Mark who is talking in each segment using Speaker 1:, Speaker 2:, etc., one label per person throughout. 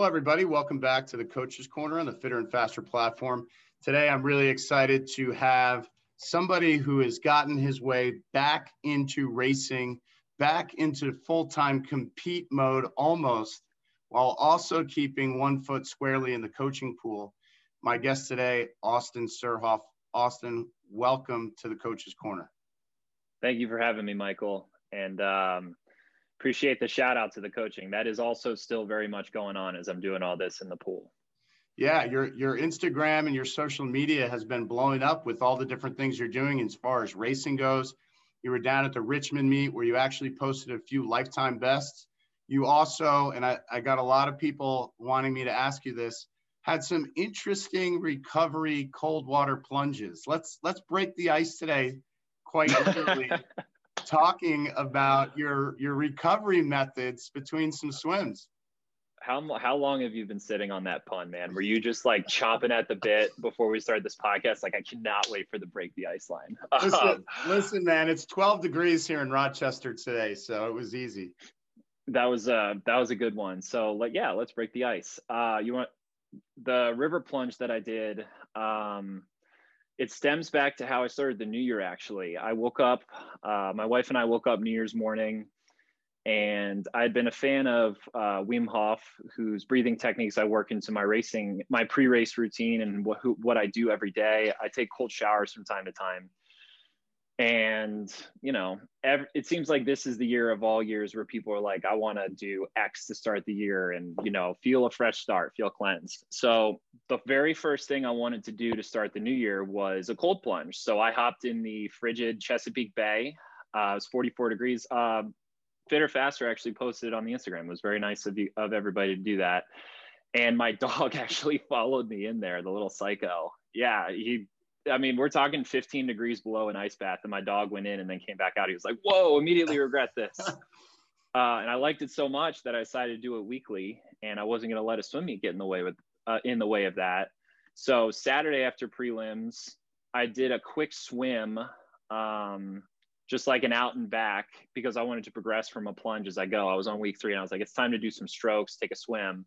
Speaker 1: Well, everybody, welcome back to the Coach's Corner on the Fitter and Faster platform. Today, I'm really excited to have somebody who has gotten his way back into racing, back into full time compete mode almost, while also keeping one foot squarely in the coaching pool. My guest today, Austin Surhoff. Austin, welcome to the Coach's Corner.
Speaker 2: Thank you for having me, Michael. And um, appreciate the shout out to the coaching. That is also still very much going on as I'm doing all this in the pool.
Speaker 1: Yeah, your your Instagram and your social media has been blowing up with all the different things you're doing as far as racing goes. You were down at the Richmond meet where you actually posted a few lifetime bests. You also, and I, I got a lot of people wanting me to ask you this, had some interesting recovery cold water plunges. Let's let's break the ice today quite literally talking about your your recovery methods between some swims.
Speaker 2: How how long have you been sitting on that pun, man? Were you just like chomping at the bit before we started this podcast? Like, I cannot wait for the break the ice line.
Speaker 1: Listen, um, listen, man, it's 12 degrees here in Rochester today, so it was easy.
Speaker 2: That was uh that was a good one. So like, yeah, let's break the ice. Uh, you want the river plunge that I did? Um, it stems back to how I started the new year. Actually, I woke up. Uh, my wife and I woke up New Year's morning, and I'd been a fan of uh, Wim Hof, whose breathing techniques I work into my racing, my pre-race routine, and who, what I do every day. I take cold showers from time to time, and you know every, it seems like this is the year of all years where people are like i want to do x to start the year and you know feel a fresh start feel cleansed. So the very first thing i wanted to do to start the new year was a cold plunge. So i hopped in the frigid chesapeake bay. Uh, it was 44 degrees. Uh, fitter faster actually posted on the instagram. It was very nice of you of everybody to do that. And my dog actually followed me in there the little psycho. Yeah he I mean, we're talking 15 degrees below an ice bath, and my dog went in and then came back out. He was like, "Whoa!" Immediately regret this. uh, and I liked it so much that I decided to do it weekly, and I wasn't going to let a swim meet get in the way with uh, in the way of that. So Saturday after prelims, I did a quick swim, um, just like an out and back, because I wanted to progress from a plunge as I go. I was on week three, and I was like, "It's time to do some strokes, take a swim,"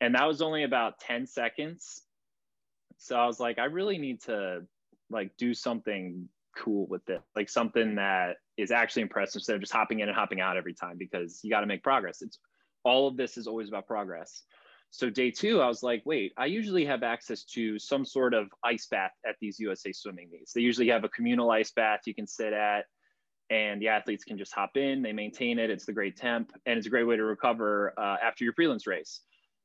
Speaker 2: and that was only about 10 seconds so I was like, I really need to like do something cool with this, like something that is actually impressive instead of just hopping in and hopping out every time because you got to make progress. It's all of this is always about progress. So day two, I was like, wait, I usually have access to some sort of ice bath at these USA swimming meets. They usually have a communal ice bath you can sit at, and the athletes can just hop in. They maintain it. It's the great temp, and it's a great way to recover uh, after your prelims race.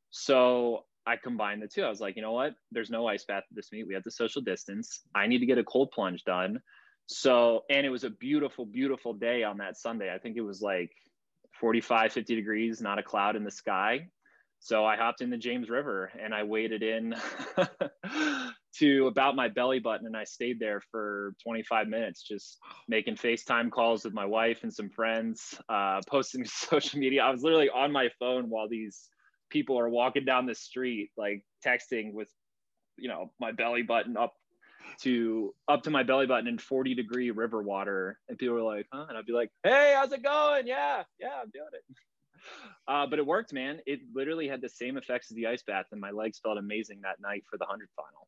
Speaker 2: So I combined the two. I was like, you know what? There's no ice bath at this meet. We have the social distance. I need to get a cold plunge done. So, and it was a beautiful, beautiful day on that Sunday. I think it was like 45, 50 degrees, not a cloud in the sky. So I hopped in the James River and I waded in to about my belly button and I stayed there for 25 minutes, just making FaceTime calls with my wife and some friends, uh, posting to social media. I was literally on my phone while these people are walking down the street like texting with you know my belly button up to up to my belly button in 40 degree river water. And people were like huh? And i'd be like hey how's it going? Yeah yeah i'm doing it. Uh, but it worked man. It literally had the same effects as the ice bath and my legs felt amazing that night for the 100 final.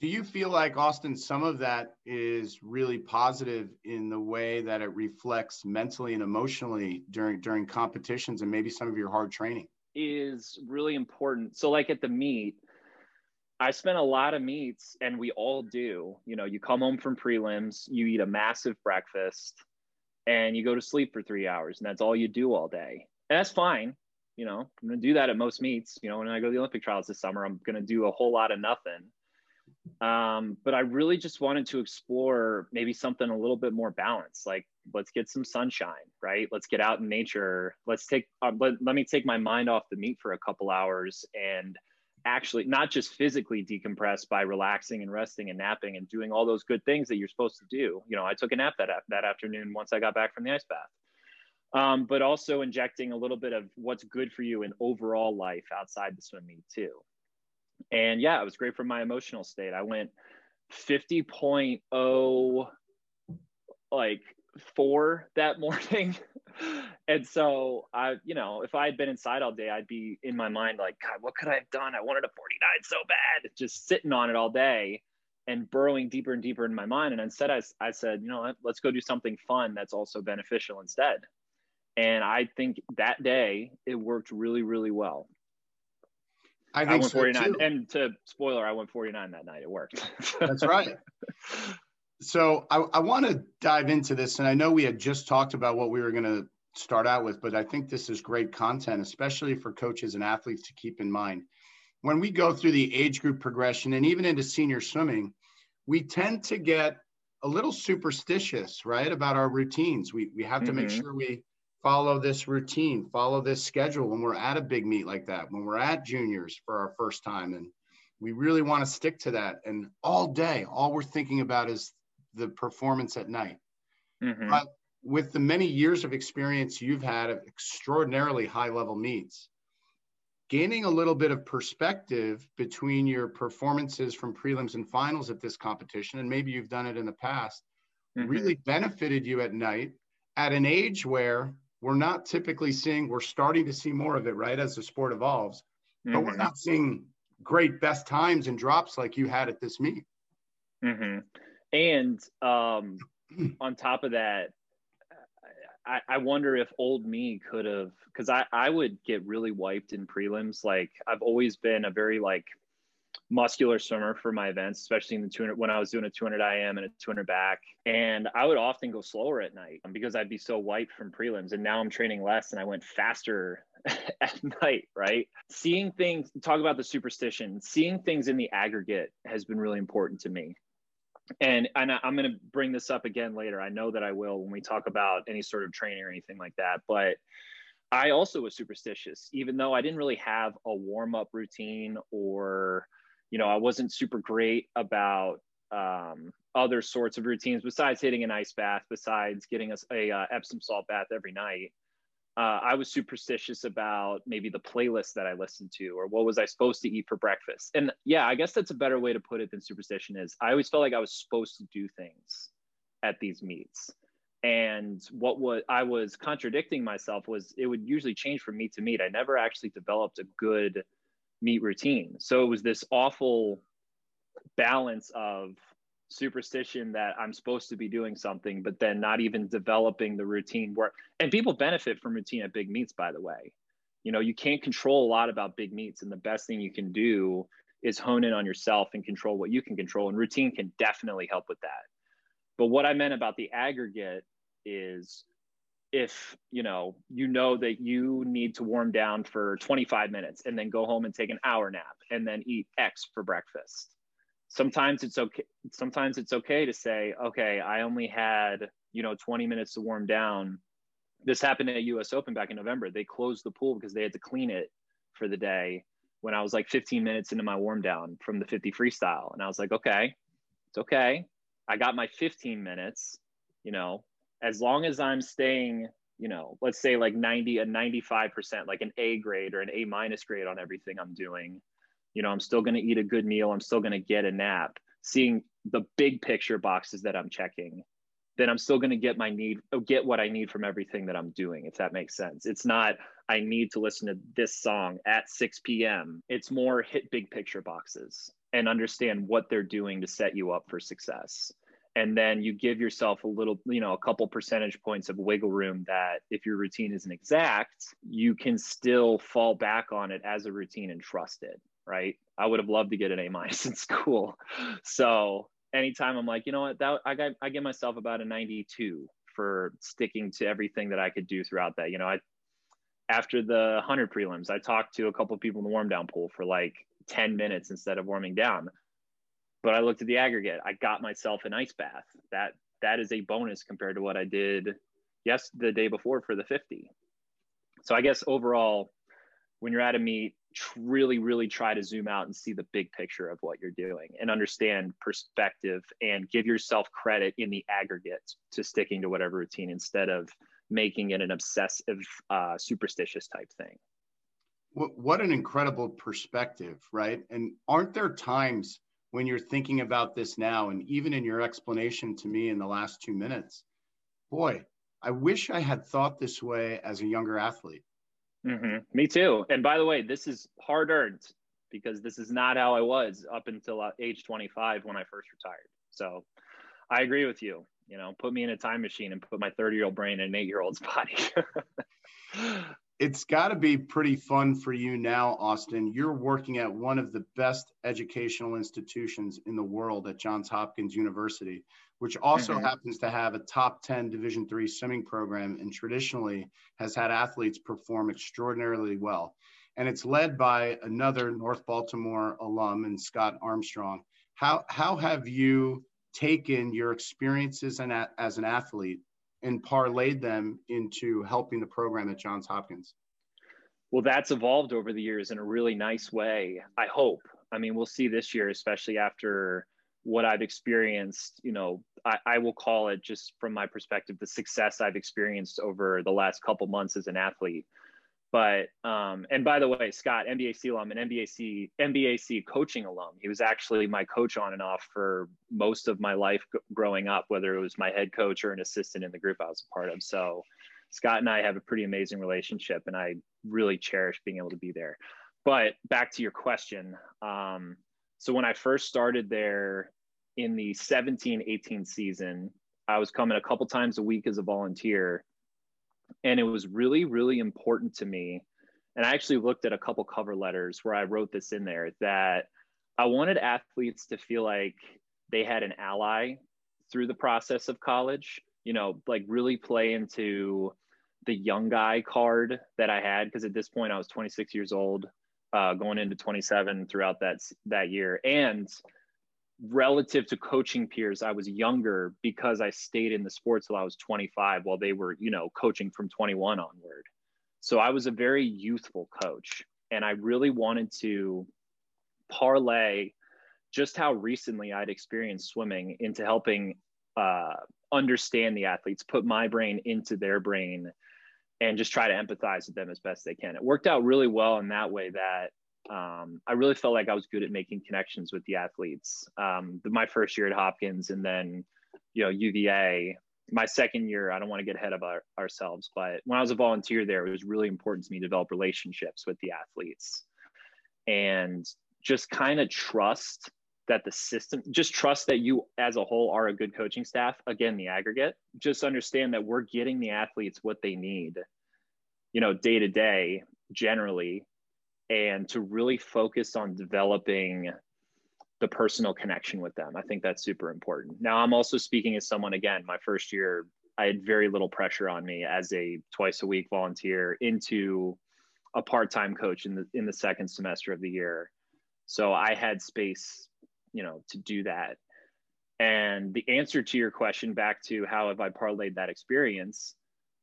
Speaker 1: Do you feel like austin some of that is really positive in the way that it reflects mentally and emotionally during during competitions and maybe some of your hard training
Speaker 2: is really important. So, like at the meet, I spent a lot of meets, and we all do. You know, you come home from prelims, you eat a massive breakfast, and you go to sleep for three hours, and that's all you do all day. And that's fine. You know, I'm going to do that at most meets. You know, when I go to the Olympic trials this summer, I'm going to do a whole lot of nothing. Um, but I really just wanted to explore maybe something a little bit more balanced. Like, let's get some sunshine, right? Let's get out in nature. Let's take, uh, let, let me take my mind off the meet for a couple hours and actually not just physically decompress by relaxing and resting and napping and doing all those good things that you're supposed to do. You know, I took a nap that, that afternoon once I got back from the ice bath. Um, but also injecting a little bit of what's good for you in overall life outside the swim meet too and yeah, it was great for my emotional state. I went 50.0 like four that morning. and so I, you know, if I had been inside all day, I'd be in my mind like, God, what could I have done? I wanted a 49 so bad, just sitting on it all day and burrowing deeper and deeper in my mind. And instead, I, I said, you know what, let's go do something fun that's also beneficial instead. And I think that day it worked really, really well.
Speaker 1: I think I went 49. So
Speaker 2: and to spoiler, I went 49 that night. It worked.
Speaker 1: That's right. So I, I want to dive into this. And I know we had just talked about what we were going to start out with, but I think this is great content, especially for coaches and athletes to keep in mind. When we go through the age group progression and even into senior swimming, we tend to get a little superstitious, right, about our routines. We, we have to mm-hmm. make sure we follow this routine, follow this schedule when we're at a big meet like that, when we're at juniors for our first time. And we really want to stick to that. And all day, all we're thinking about is the performance at night. Mm-hmm. But with the many years of experience you've had of extraordinarily high level meets, gaining a little bit of perspective between your performances from prelims and finals at this competition, and maybe you've done it in the past, mm-hmm. really benefited you at night at an age where we're not typically seeing, we're starting to see more of it, right, as the sport evolves, mm-hmm. but we're mm-hmm. not seeing great best times and drops like you had at this meet.
Speaker 2: Mm-hmm. And um, on top of that, I, I wonder if old me could have, because I, I would get really wiped in prelims. Like I've always been a very like muscular swimmer for my events, especially in the 200 when I was doing a 200 IM and a 200 back. And I would often go slower at night because I'd be so wiped from prelims. And now I'm training less and I went faster at night, right? Seeing things, talk about the superstition, seeing things in the aggregate has been really important to me. And, and I'm going to bring this up again later. I know that I will when we talk about any sort of training or anything like that. But I also was superstitious, even though I didn't really have a warm up routine or you know, I wasn't super great about um, other sorts of routines besides hitting an ice bath, besides getting a, a uh, Epsom salt bath every night. Uh, I was superstitious about maybe the playlist that I listened to or what was I supposed to eat for breakfast. And yeah, I guess that's a better way to put it than superstition is. I always felt like I was supposed to do things at these meets. And what was I was contradicting myself was it would usually change from meet to meet. I never actually developed a good meet routine. So it was this awful balance of superstition that I'm supposed to be doing something, but then not even developing the routine work. And people benefit from routine at big meets, by the way. You know, you can't control a lot about big meets, and the best thing you can do is hone in on yourself and control what you can control. And routine can definitely help with that. But what I meant about the aggregate is if you know you know that you need to warm down for 25 minutes and then go home and take an hour nap and then eat x for breakfast sometimes it's okay sometimes it's okay to say okay i only had you know 20 minutes to warm down. This happened at us open back in november. They closed the pool because they had to clean it for the day when i was like 15 minutes into my warm down from the 50 freestyle. And i was like okay it's okay. I got my 15 minutes you know as long as I'm staying, you know, let's say like 90, a 95%, like an A grade or an A minus grade on everything I'm doing, you know, I'm still going to eat a good meal. I'm still going to get a nap, seeing the big picture boxes that I'm checking, then I'm still going to get my need, uh, get what I need from everything that I'm doing, if that makes sense. It's not, I need to listen to this song at 6 p.m. It's more hit big picture boxes and understand what they're doing to set you up for success and then you give yourself a little you know a couple percentage points of wiggle room that if your routine isn't exact you can still fall back on it as a routine and trust it right i would have loved to get an a minus in school so anytime i'm like you know what that i got i give myself about a 92 for sticking to everything that i could do throughout that you know i after the 100 prelims i talked to a couple people in the warm down pool for like 10 minutes instead of warming down but I looked at the aggregate. I got myself an ice bath. That that is a bonus compared to what I did yes the day before for the 50. So I guess overall, when you're at a meet, really really try to zoom out and see the big picture of what you're doing and understand perspective and give yourself credit in the aggregate to sticking to whatever routine instead of making it an obsessive uh, superstitious type thing
Speaker 1: what an incredible perspective right and aren't there times when you're thinking about this now, and even in your explanation to me in the last two minutes, boy, I wish I had thought this way as a younger athlete.
Speaker 2: Mm-hmm. Me too. And by the way, this is hard earned because this is not how I was up until uh, age 25 when I first retired. So I agree with you. You know, put me in a time machine and put my 30 year old brain in an eight year old's body.
Speaker 1: It's got to be pretty fun for you now, Austin. You're working at one of the best educational institutions in the world at Johns Hopkins University, which also mm-hmm. happens to have a top 10 Division three swimming program and traditionally has had athletes perform extraordinarily well. And it's led by another North Baltimore alum and Scott Armstrong. How, how have you taken your experiences and as an athlete and parlayed them into helping the program at Johns Hopkins?
Speaker 2: Well, that's evolved over the years in a really nice way. I hope. I mean, we'll see this year, especially after what I've experienced. You know, I, I will call it just from my perspective the success I've experienced over the last couple months as an athlete. But um, and by the way, Scott, NBAC alum and NBAC NBAC coaching alum. He was actually my coach on and off for most of my life g- growing up, whether it was my head coach or an assistant in the group I was a part of. So Scott and I have a pretty amazing relationship, and I really cherish being able to be there. But back to your question. Um, so when I first started there in the 17 18 season, I was coming a couple times a week as a volunteer and it was really really important to me. And i actually looked at a couple cover letters where i wrote this in there that i wanted athletes to feel like they had an ally through the process of college you know like really play into the young guy card that i had. Because at this point i was 26 years old uh, going into 27 throughout that that year. And relative to coaching peers, I was younger because I stayed in the sports till I was 25 while they were, you know, coaching from 21 onward. So I was a very youthful coach and I really wanted to parlay just how recently I'd experienced swimming into helping uh, understand the athletes, put my brain into their brain and just try to empathize with them as best they can. It worked out really well in that way that um, I really felt like I was good at making connections with the athletes. Um, the, my first year at Hopkins and then, you know, UVA, my second year, I don't want to get ahead of our, ourselves, but when I was a volunteer there, it was really important to me to develop relationships with the athletes and just kind of trust that the system, just trust that you as a whole are a good coaching staff. Again, the aggregate, just understand that we're getting the athletes what they need, you know, day to day generally and to really focus on developing the personal connection with them. I think that's super important. Now, I'm also speaking as someone, again, my first year, I had very little pressure on me as a twice a week volunteer into a part-time coach in the in the second semester of the year. So I had space, you know, to do that. And the answer to your question back to how have I parlayed that experience,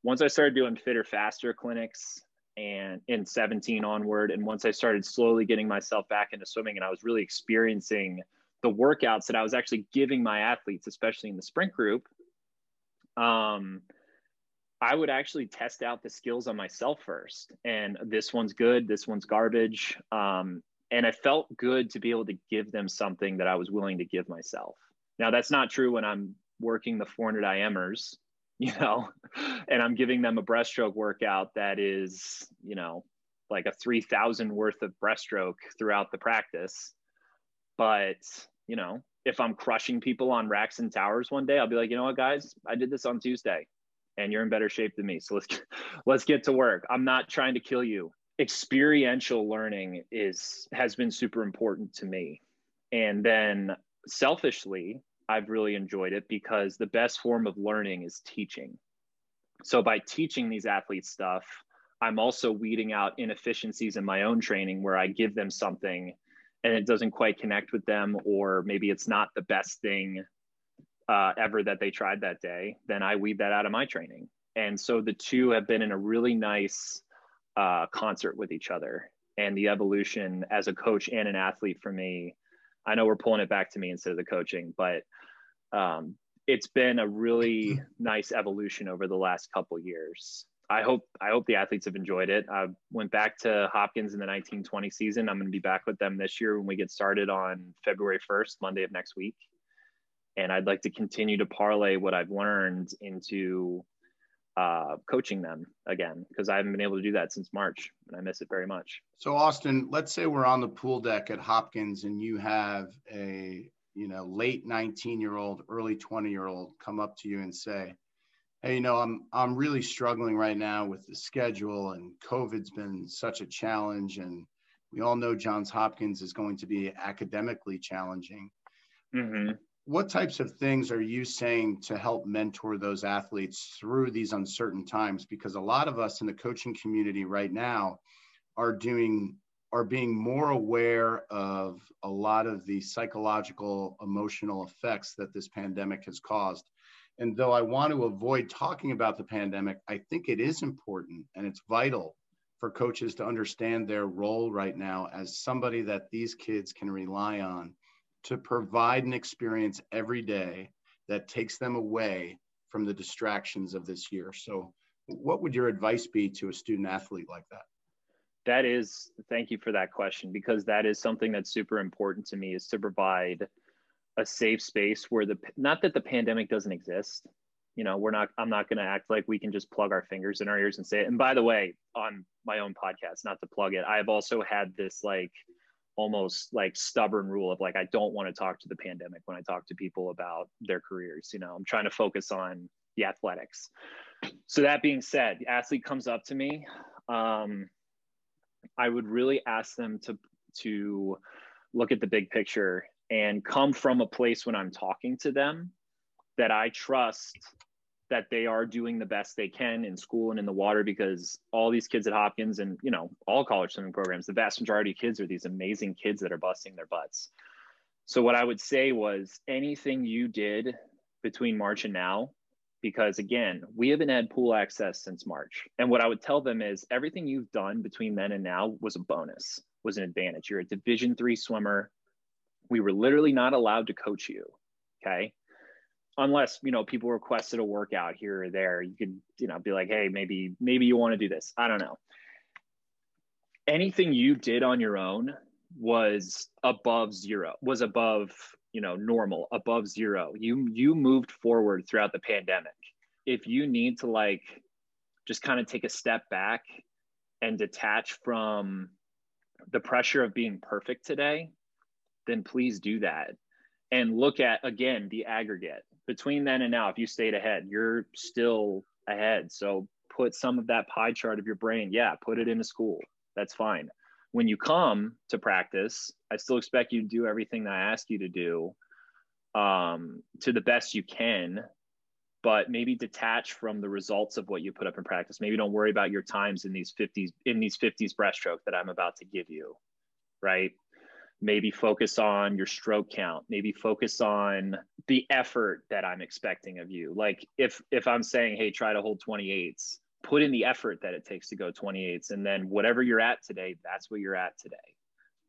Speaker 2: once I started doing fitter faster clinics and in 17 onward. And once i started slowly getting myself back into swimming and i was really experiencing the workouts that i was actually giving my athletes especially in the sprint group um, i would actually test out the skills on myself first. And this one's good this one's garbage. Um, and it felt good to be able to give them something that i was willing to give myself. Now that's not true when i'm working the 400 IMers you know, and I'm giving them a breaststroke workout that is, you know, like a 3000 worth of breaststroke throughout the practice. But, you know, if I'm crushing people on racks and towers one day, I'll be like, you know what, guys, I did this on Tuesday and you're in better shape than me. So let's, let's get to work. I'm not trying to kill you. Experiential learning is, has been super important to me. And then selfishly, I've really enjoyed it because the best form of learning is teaching. So by teaching these athletes stuff, I'm also weeding out inefficiencies in my own training where I give them something and it doesn't quite connect with them, or maybe it's not the best thing uh, ever that they tried that day, then I weed that out of my training. And so the two have been in a really nice uh, concert with each other. And the evolution as a coach and an athlete for me I know we're pulling it back to me instead of the coaching, but um, it's been a really nice evolution over the last couple years. I hope I hope the athletes have enjoyed it. I went back to Hopkins in the 1920 season. I'm going to be back with them this year when we get started on February 1st, Monday of next week. and I'd like to continue to parlay what I've learned into uh, coaching them again because I haven't been able to do that since March and I miss it very much.
Speaker 1: So Austin, let's say we're on the pool deck at Hopkins and you have a you know late 19 year old, early 20 year old come up to you and say, "Hey, you know, I'm I'm really struggling right now with the schedule and COVID's been such a challenge and we all know Johns Hopkins is going to be academically challenging." Mm-hmm what types of things are you saying to help mentor those athletes through these uncertain times because a lot of us in the coaching community right now are doing are being more aware of a lot of the psychological emotional effects that this pandemic has caused and though i want to avoid talking about the pandemic i think it is important and it's vital for coaches to understand their role right now as somebody that these kids can rely on to provide an experience every day that takes them away from the distractions of this year. So, what would your advice be to a student athlete like that?
Speaker 2: That is, thank you for that question because that is something that's super important to me is to provide a safe space where the not that the pandemic doesn't exist. You know, we're not, I'm not going to act like we can just plug our fingers in our ears and say it. And by the way, on my own podcast, not to plug it, I've also had this like, almost like stubborn rule of like I don't want to talk to the pandemic when I talk to people about their careers. You know, I'm trying to focus on the athletics. So that being said, the athlete comes up to me. Um, I would really ask them to to look at the big picture and come from a place when I'm talking to them that I trust that they are doing the best they can in school and in the water because all these kids at Hopkins and you know all college swimming programs, the vast majority of kids are these amazing kids that are busting their butts. So what I would say was anything you did between March and now, because again, we haven't had pool access since March. And what I would tell them is everything you've done between then and now was a bonus, was an advantage. You're a division three swimmer. We were literally not allowed to coach you. Okay unless you know people requested a workout here or there you could you know be like hey maybe maybe you want to do this i don't know anything you did on your own was above zero was above you know normal above zero you you moved forward throughout the pandemic if you need to like just kind of take a step back and detach from the pressure of being perfect today then please do that and look at again the aggregate between then and now, if you stayed ahead, you're still ahead. So put some of that pie chart of your brain, yeah, put it in into school. That's fine. When you come to practice, I still expect you to do everything that I ask you to do um, to the best you can, but maybe detach from the results of what you put up in practice. Maybe don't worry about your times in these 50s in these 50s breaststroke that I'm about to give you, right? maybe focus on your stroke count maybe focus on the effort that i'm expecting of you like if if i'm saying hey try to hold 28s put in the effort that it takes to go 28s and then whatever you're at today that's what you're at today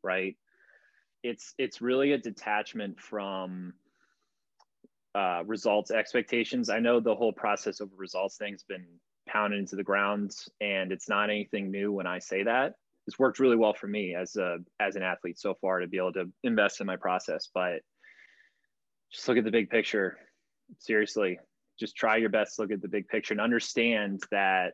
Speaker 2: right? It's it's really a detachment from uh, results expectations. I know the whole process of results thing's been pounded into the ground and it's not anything new when i say that. It's worked really well for me as a as an athlete so far to be able to invest in my process but just look at the big picture. Seriously just try your best look at the big picture and understand that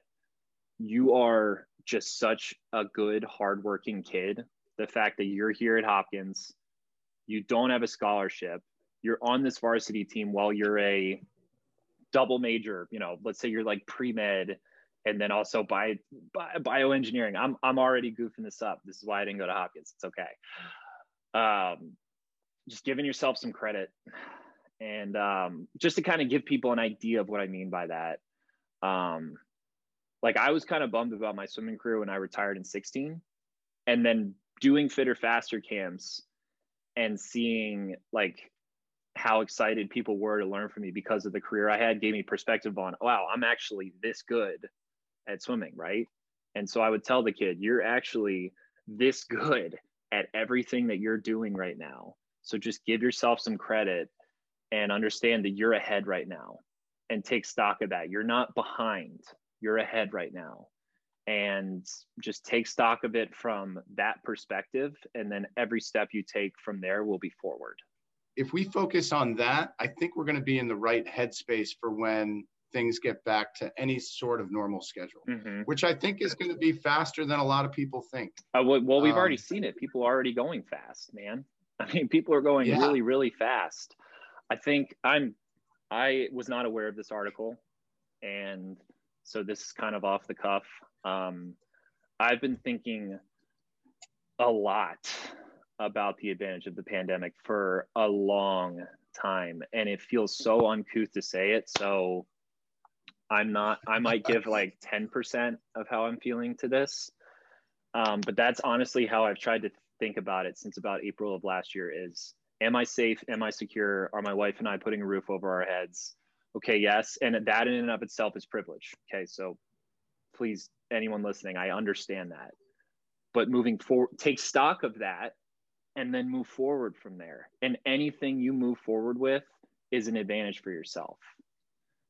Speaker 2: you are just such a good hardworking kid the fact that you're here at hopkins you don't have a scholarship you're on this varsity team while you're a double major you know let's say you're like pre-med and then also bio, bioengineering. I'm I'm already goofing this up. This is why I didn't go to Hopkins. It's okay. Um, just giving yourself some credit, and um, just to kind of give people an idea of what I mean by that. Um, like I was kind of bummed about my swimming career when I retired in 16, and then doing fitter faster camps and seeing like how excited people were to learn from me because of the career I had gave me perspective on wow I'm actually this good at swimming, right? And so I would tell the kid, you're actually this good at everything that you're doing right now. So just give yourself some credit and understand that you're ahead right now and take stock of that. You're not behind, you're ahead right now. And just take stock of it from that perspective. And then every step you take from there will be forward
Speaker 1: if we focus on that, I think we're going to be in the right headspace for when things get back to any sort of normal schedule, mm-hmm. which I think is going to be faster than a lot of people think.
Speaker 2: Uh, well, well, we've um, already seen it. People are already going fast, man. I mean, people are going yeah. really, really fast. I think I'm, I was not aware of this article. And so this is kind of off the cuff. Um, I've been thinking a lot about the advantage of the pandemic for a long time. And it feels so uncouth to say it. So I'm not, I might give like 10% of how I'm feeling to this. Um, but that's honestly how I've tried to think about it since about April of last year is am I safe? Am I secure? Are my wife and I putting a roof over our heads? Okay, yes. And that in and of itself is privilege. Okay, so please, anyone listening, I understand that. But moving forward, take stock of that and then move forward from there. And anything you move forward with is an advantage for yourself.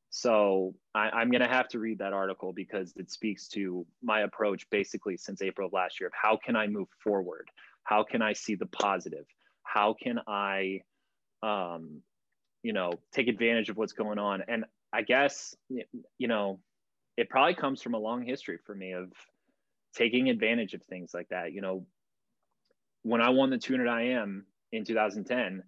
Speaker 2: So I, am going to have to read that article because it speaks to my approach basically since April of last year of how can I move forward? How can I see the positive? How can I, um, you know, take advantage of what's going on? And I guess, you know, it probably comes from a long history for me of taking advantage of things like that. You know, when I won the 200 IM in 2010,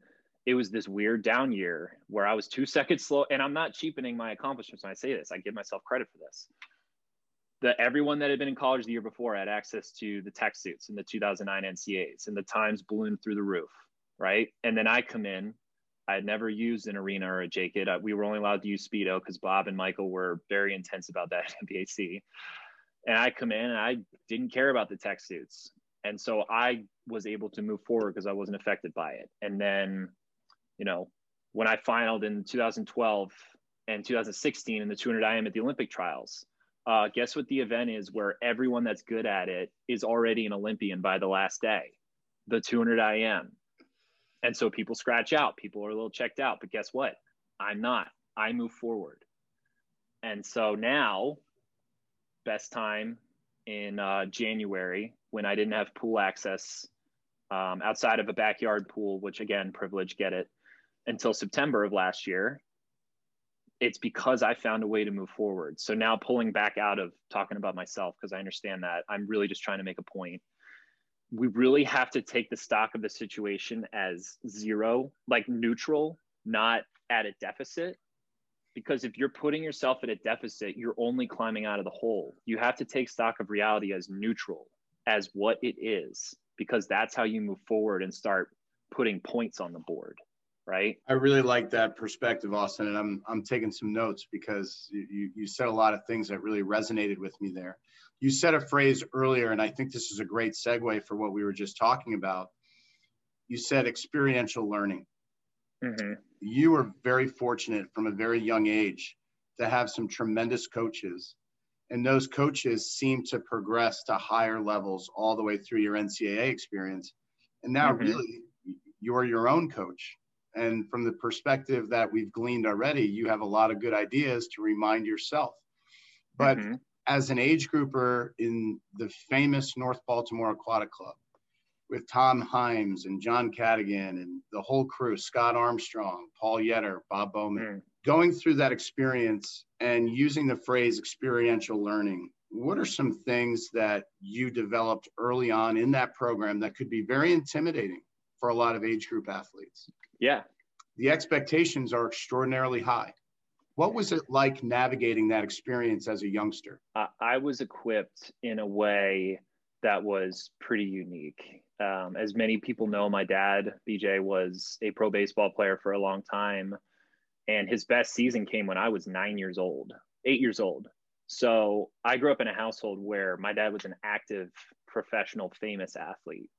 Speaker 2: it was this weird down year where I was two seconds slow. And I'm not cheapening my accomplishments when I say this. I give myself credit for this. That everyone that had been in college the year before had access to the tech suits and the 2009 NCAAs, and the times ballooned through the roof, right? And then I come in. I had never used an arena or a Jaked. Uh, we were only allowed to use Speedo because Bob and Michael were very intense about that at BAC. And I come in and I didn't care about the tech suits. And so I was able to move forward because I wasn't affected by it. And then you know, when I finaled in 2012 and 2016 in the 200 IM at the Olympic trials, uh, guess what the event is where everyone that's good at it is already an Olympian by the last day? The 200 IM. And so people scratch out, people are a little checked out, but guess what? I'm not. I move forward. And so now, best time in uh, January when I didn't have pool access um, outside of a backyard pool, which again, privilege, get it until September of last year, it's because I found a way to move forward. So now pulling back out of talking about myself, because I understand that I'm really just trying to make a point. We really have to take the stock of the situation as zero, like neutral, not at a deficit. Because if you're putting yourself at a deficit, you're only climbing out of the hole. You have to take stock of reality as neutral, as what it is, because that's how you move forward and start putting points on the board right?
Speaker 1: I really like that perspective, Austin, and I'm I'm taking some notes because you you said a lot of things that really resonated with me there. You said a phrase earlier, and I think this is a great segue for what we were just talking about. You said experiential learning. Mm-hmm. You were very fortunate from a very young age to have some tremendous coaches, and those coaches seem to progress to higher levels all the way through your NCAA experience. And now, mm-hmm. really, you're your own coach and from the perspective that we've gleaned already, you have a lot of good ideas to remind yourself. But mm-hmm. as an age grouper in the famous North Baltimore Aquatic Club with Tom Himes and John Cadigan and the whole crew, Scott Armstrong, Paul Yetter, Bob Bowman, mm. going through that experience and using the phrase experiential learning, what are some things that you developed early on in that program that could be very intimidating for a lot of age group athletes?
Speaker 2: Yeah.
Speaker 1: The expectations are extraordinarily high. What was it like navigating that experience as a youngster?
Speaker 2: Uh, I was equipped in a way that was pretty unique. Um, as many people know, my dad, BJ, was a pro baseball player for a long time. And his best season came when I was nine years old, eight years old. So I grew up in a household where my dad was an active, professional, famous athlete.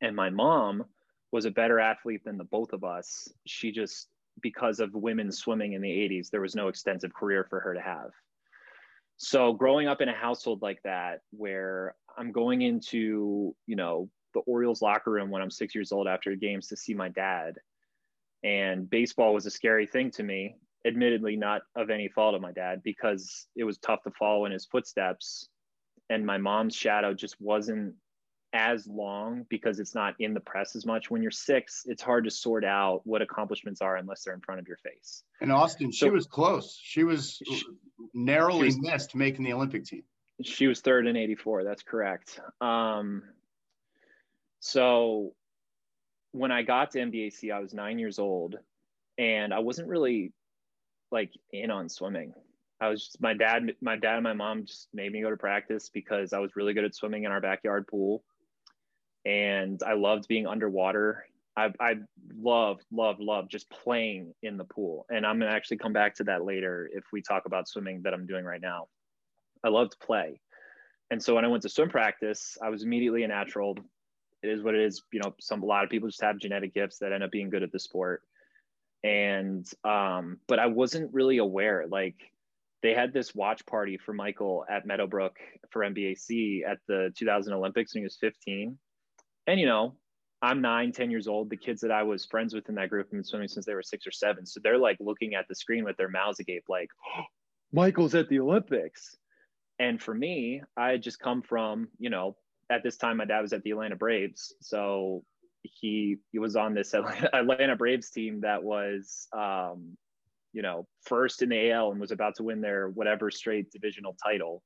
Speaker 2: And my mom was a better athlete than the both of us. She just, because of women swimming in the 80s, there was no extensive career for her to have. So growing up in a household like that, where I'm going into, you know, the Orioles locker room when I'm six years old after games to see my dad, and baseball was a scary thing to me. Admittedly, not of any fault of my dad, because it was tough to follow in his footsteps, and my mom's shadow just wasn't as long because it's not in the press as much. When you're six, it's hard to sort out what accomplishments are unless they're in front of your face.
Speaker 1: And Austin, she so, was close. She was she, narrowly she was, missed making the Olympic team.
Speaker 2: She was third in 84. That's correct. Um, so when I got to NBAC, I was nine years old and I wasn't really like in on swimming. I was just my dad, my dad and my mom just made me go to practice because I was really good at swimming in our backyard pool, and I loved being underwater. I I love, love, loved just playing in the pool, and I'm gonna actually come back to that later if we talk about swimming that I'm doing right now. I loved play, and so when I went to swim practice, I was immediately a natural. It is what it is. You know, some a lot of people just have genetic gifts that end up being good at the sport and um but i wasn't really aware like they had this watch party for Michael at Meadowbrook for NBAC at the 2000 Olympics when he was 15. And, you know, I'm nine, 10 years old. The kids that I was friends with in that group have been swimming since they were six or seven. So they're like looking at the screen with their mouths agape, like, oh, Michael's at the Olympics. And for me, I had just come from, you know, at this time, my dad was at the Atlanta Braves. So he, he was on this Atlanta Braves team that was, um, you know, first in the AL and was about to win their whatever straight divisional title.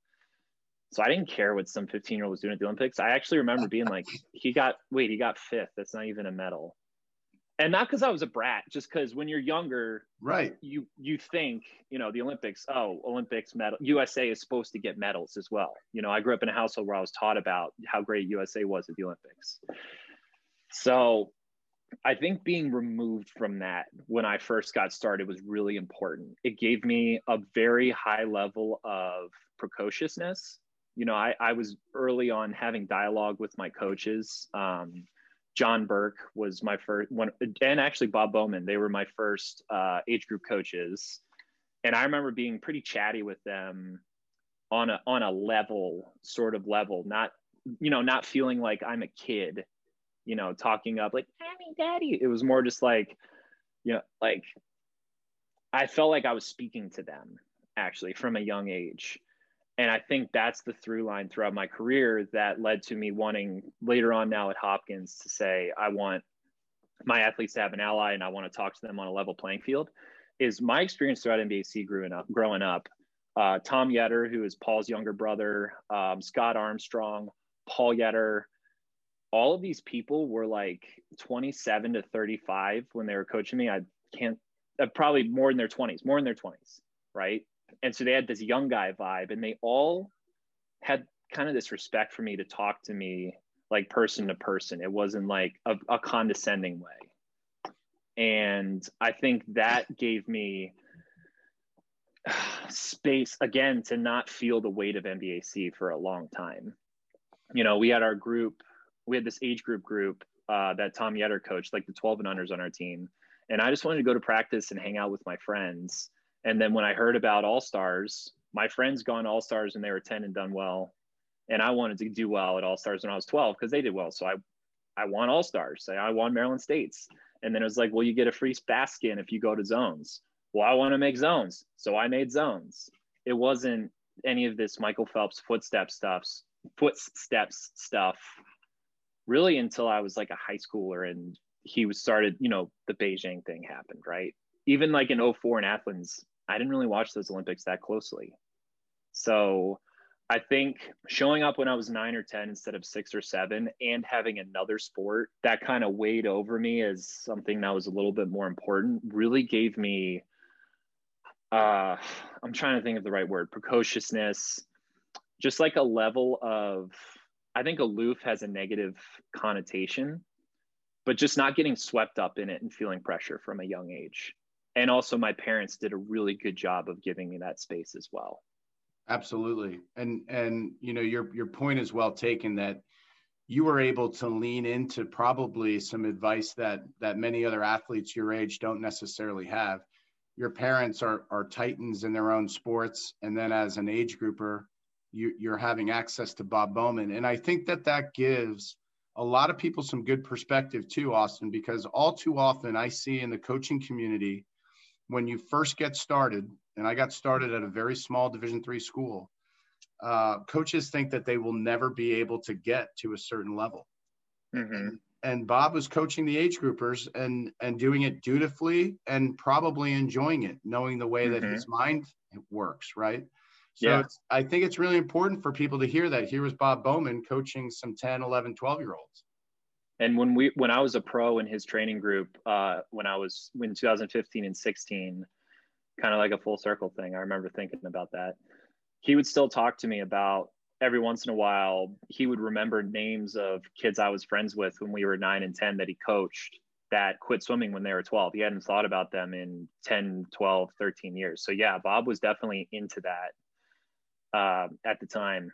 Speaker 2: So I didn't care what some 15 year old was doing at the Olympics. I actually remember being like, he got, wait, he got fifth. That's not even a medal. And not because I was a brat, just because when you're younger,
Speaker 1: right?
Speaker 2: You you think you know the Olympics. Oh, Olympics medal. USA is supposed to get medals as well. You know, I grew up in a household where I was taught about how great USA was at the Olympics. So I think being removed from that when I first got started was really important. It gave me a very high level of precociousness. You know, I, I was early on having dialogue with my coaches. Um, John Burke was my first one, and actually Bob Bowman. They were my first uh, age group coaches, and I remember being pretty chatty with them on a on a level, sort of level, not you know, not feeling like I'm a kid you know, talking up like, Mommy, Daddy. It was more just like, you know, like I felt like I was speaking to them actually from a young age. And I think that's the through line throughout my career that led to me wanting later on now at Hopkins to say, I want my athletes to have an ally and I want to talk to them on a level playing field. Is my experience throughout NBAC growing up, growing up, uh, Tom Yetter, who is Paul's younger brother, um, Scott Armstrong, Paul Yetter, all of these people were like 27 to 35 when they were coaching me. I can't, uh, probably more in their 20s, more in their 20s, right? And so they had this young guy vibe, and they all had kind of this respect for me to talk to me like person to person. It wasn't like a, a condescending way. And I think that gave me space again to not feel the weight of NBAC for a long time. You know, we had our group we had this age group group uh, that Tom Yetter coached, like the 12 and unders on our team. And I just wanted to go to practice and hang out with my friends. And then when I heard about All Stars, my friends gone All Stars when they were 10 and done well. And I wanted to do well at All Stars when I was 12 because they did well. So I, I won All Stars. I won Maryland States. And then it was like, well, you get a free basket if you go to zones. Well, I want to make zones. So I made zones. It wasn't any of this Michael Phelps footstep stuffs, footsteps stuff really until I was like a high schooler and he was started, you know, the Beijing thing happened, right? Even like in 04 in Athens, I didn't really watch those Olympics that closely. So I think showing up when I was nine or 10 instead of six or seven and having another sport that kind of weighed over me as something that was a little bit more important really gave me, uh, I'm trying to think of the right word, precociousness, just like a level of I think aloof has a negative connotation, but just not getting swept up in it and feeling pressure from a young age. And also, my parents did a really good job of giving me that space as well.
Speaker 1: Absolutely, and and you know your your point is well taken that you were able to lean into probably some advice that that many other athletes your age don't necessarily have. Your parents are are titans in their own sports, and then as an age grouper, you, you're having access to Bob Bowman. And I think that that gives a lot of people some good perspective too, Austin, because all too often I see in the coaching community when you first get started, and I got started at a very small Division three school, uh, coaches think that they will never be able to get to a certain level. Mm-hmm. And Bob was coaching the age groupers and and doing it dutifully and probably enjoying it, knowing the way mm-hmm. that his mind works, right? So yeah. I think it's really important for people to hear that. Here was Bob Bowman coaching some 10, 11, 12 year olds.
Speaker 2: And when we when I was a pro in his training group, uh, when I was in 2015 and 16, kind of like a full circle thing. I remember thinking about that. He would still talk to me about every once in a while, he would remember names of kids I was friends with when we were nine and 10 that he coached that quit swimming when they were 12. He hadn't thought about them in 10, 12, 13 years. So, yeah, Bob was definitely into that uh, at the time.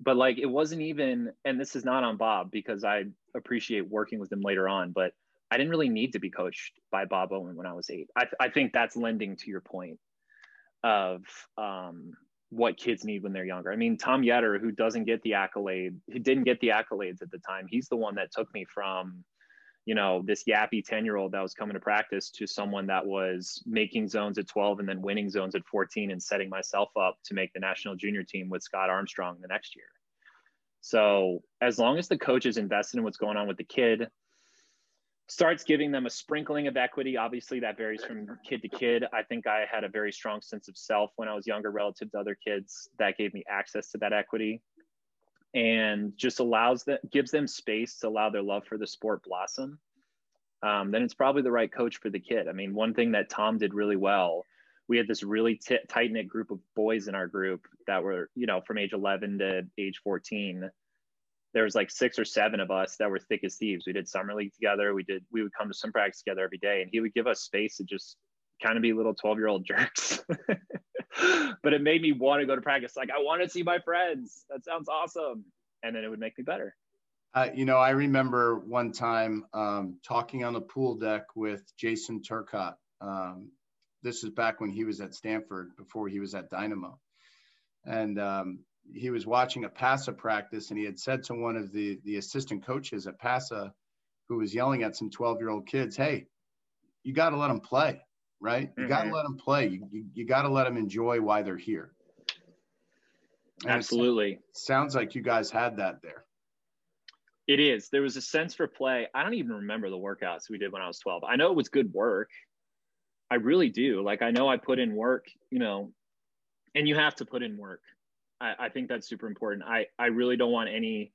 Speaker 2: But like, it wasn't even, and this is not on Bob because I appreciate working with him later on, but I didn't really need to be coached by Bob Bowman when I was eight. I, I think that's lending to your point of um, what kids need when they're younger. I mean, Tom Yetter, who doesn't get the accolade, who didn't get the accolades at the time, he's the one that took me from, you know, this yappy 10 year old that was coming to practice to someone that was making zones at 12 and then winning zones at 14 and setting myself up to make the national junior team with Scott Armstrong the next year. So as long as the coach is invested in what's going on with the kid, starts giving them a sprinkling of equity. Obviously, that varies from kid to kid. I think I had a very strong sense of self when I was younger relative to other kids that gave me access to that equity and just allows that gives them space to allow their love for the sport blossom. Um, then it's probably the right coach for the kid. I mean, one thing that Tom did really well, we had this really t- tight knit group of boys in our group that were, you know, from age 11 to age 14 there was like six or seven of us that were thick as thieves. We did summer league together. We did we would come to some practice together every day, and he would give us space to just kind of be little twelve year old jerks. but it made me want to go to practice. Like I want to see my friends. That sounds awesome, and then it would make me better.
Speaker 1: Uh, you know, I remember one time um, talking on the pool deck with Jason Turcotte. Um, this is back when he was at Stanford before he was at Dynamo. And um, he was watching a PASA practice and he had said to one of the, the assistant coaches at PASA who was yelling at some 12 year old kids, Hey, you got to let them play, right? You mm-hmm. got to let them play. You, you, you got to let them enjoy why they're here.
Speaker 2: And Absolutely.
Speaker 1: sounds like you guys had that there.
Speaker 2: It is. There was a sense for play. I don't even remember the workouts we did when I was 12. I know it was good work. I really do. Like, I know I put in work, you know, and you have to put in work. I, I think that's super important. I, I really don't want any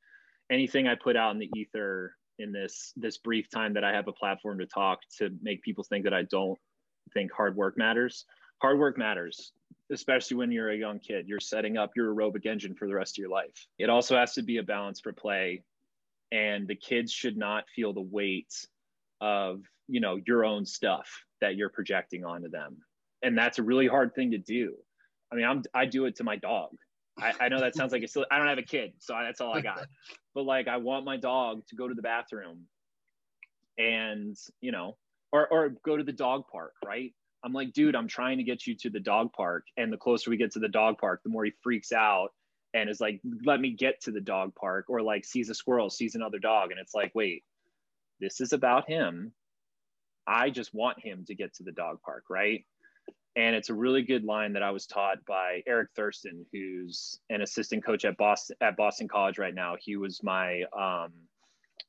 Speaker 2: anything I put out in the ether in this this brief time that I have a platform to talk to make people think that I don't think hard work matters. Hard work matters, especially when you're a young kid. You're setting up your aerobic engine for the rest of your life. It also has to be a balance for play, and the kids should not feel the weight of you know your own stuff that you're projecting onto them, and that's a really hard thing to do. I mean, I'm I do it to my dog. I, I know that sounds like a silly. I don't have a kid, so that's all I got. but like, I want my dog to go to the bathroom, and you know, or or go to the dog park, right? I'm like, dude, I'm trying to get you to the dog park, and the closer we get to the dog park, the more he freaks out and is like, let me get to the dog park, or like sees a squirrel, sees another dog, and it's like, wait, this is about him. I just want him to get to the dog park, right? And it's a really good line that I was taught by Eric Thurston, who's an assistant coach at Boston at Boston College right now. He was my um,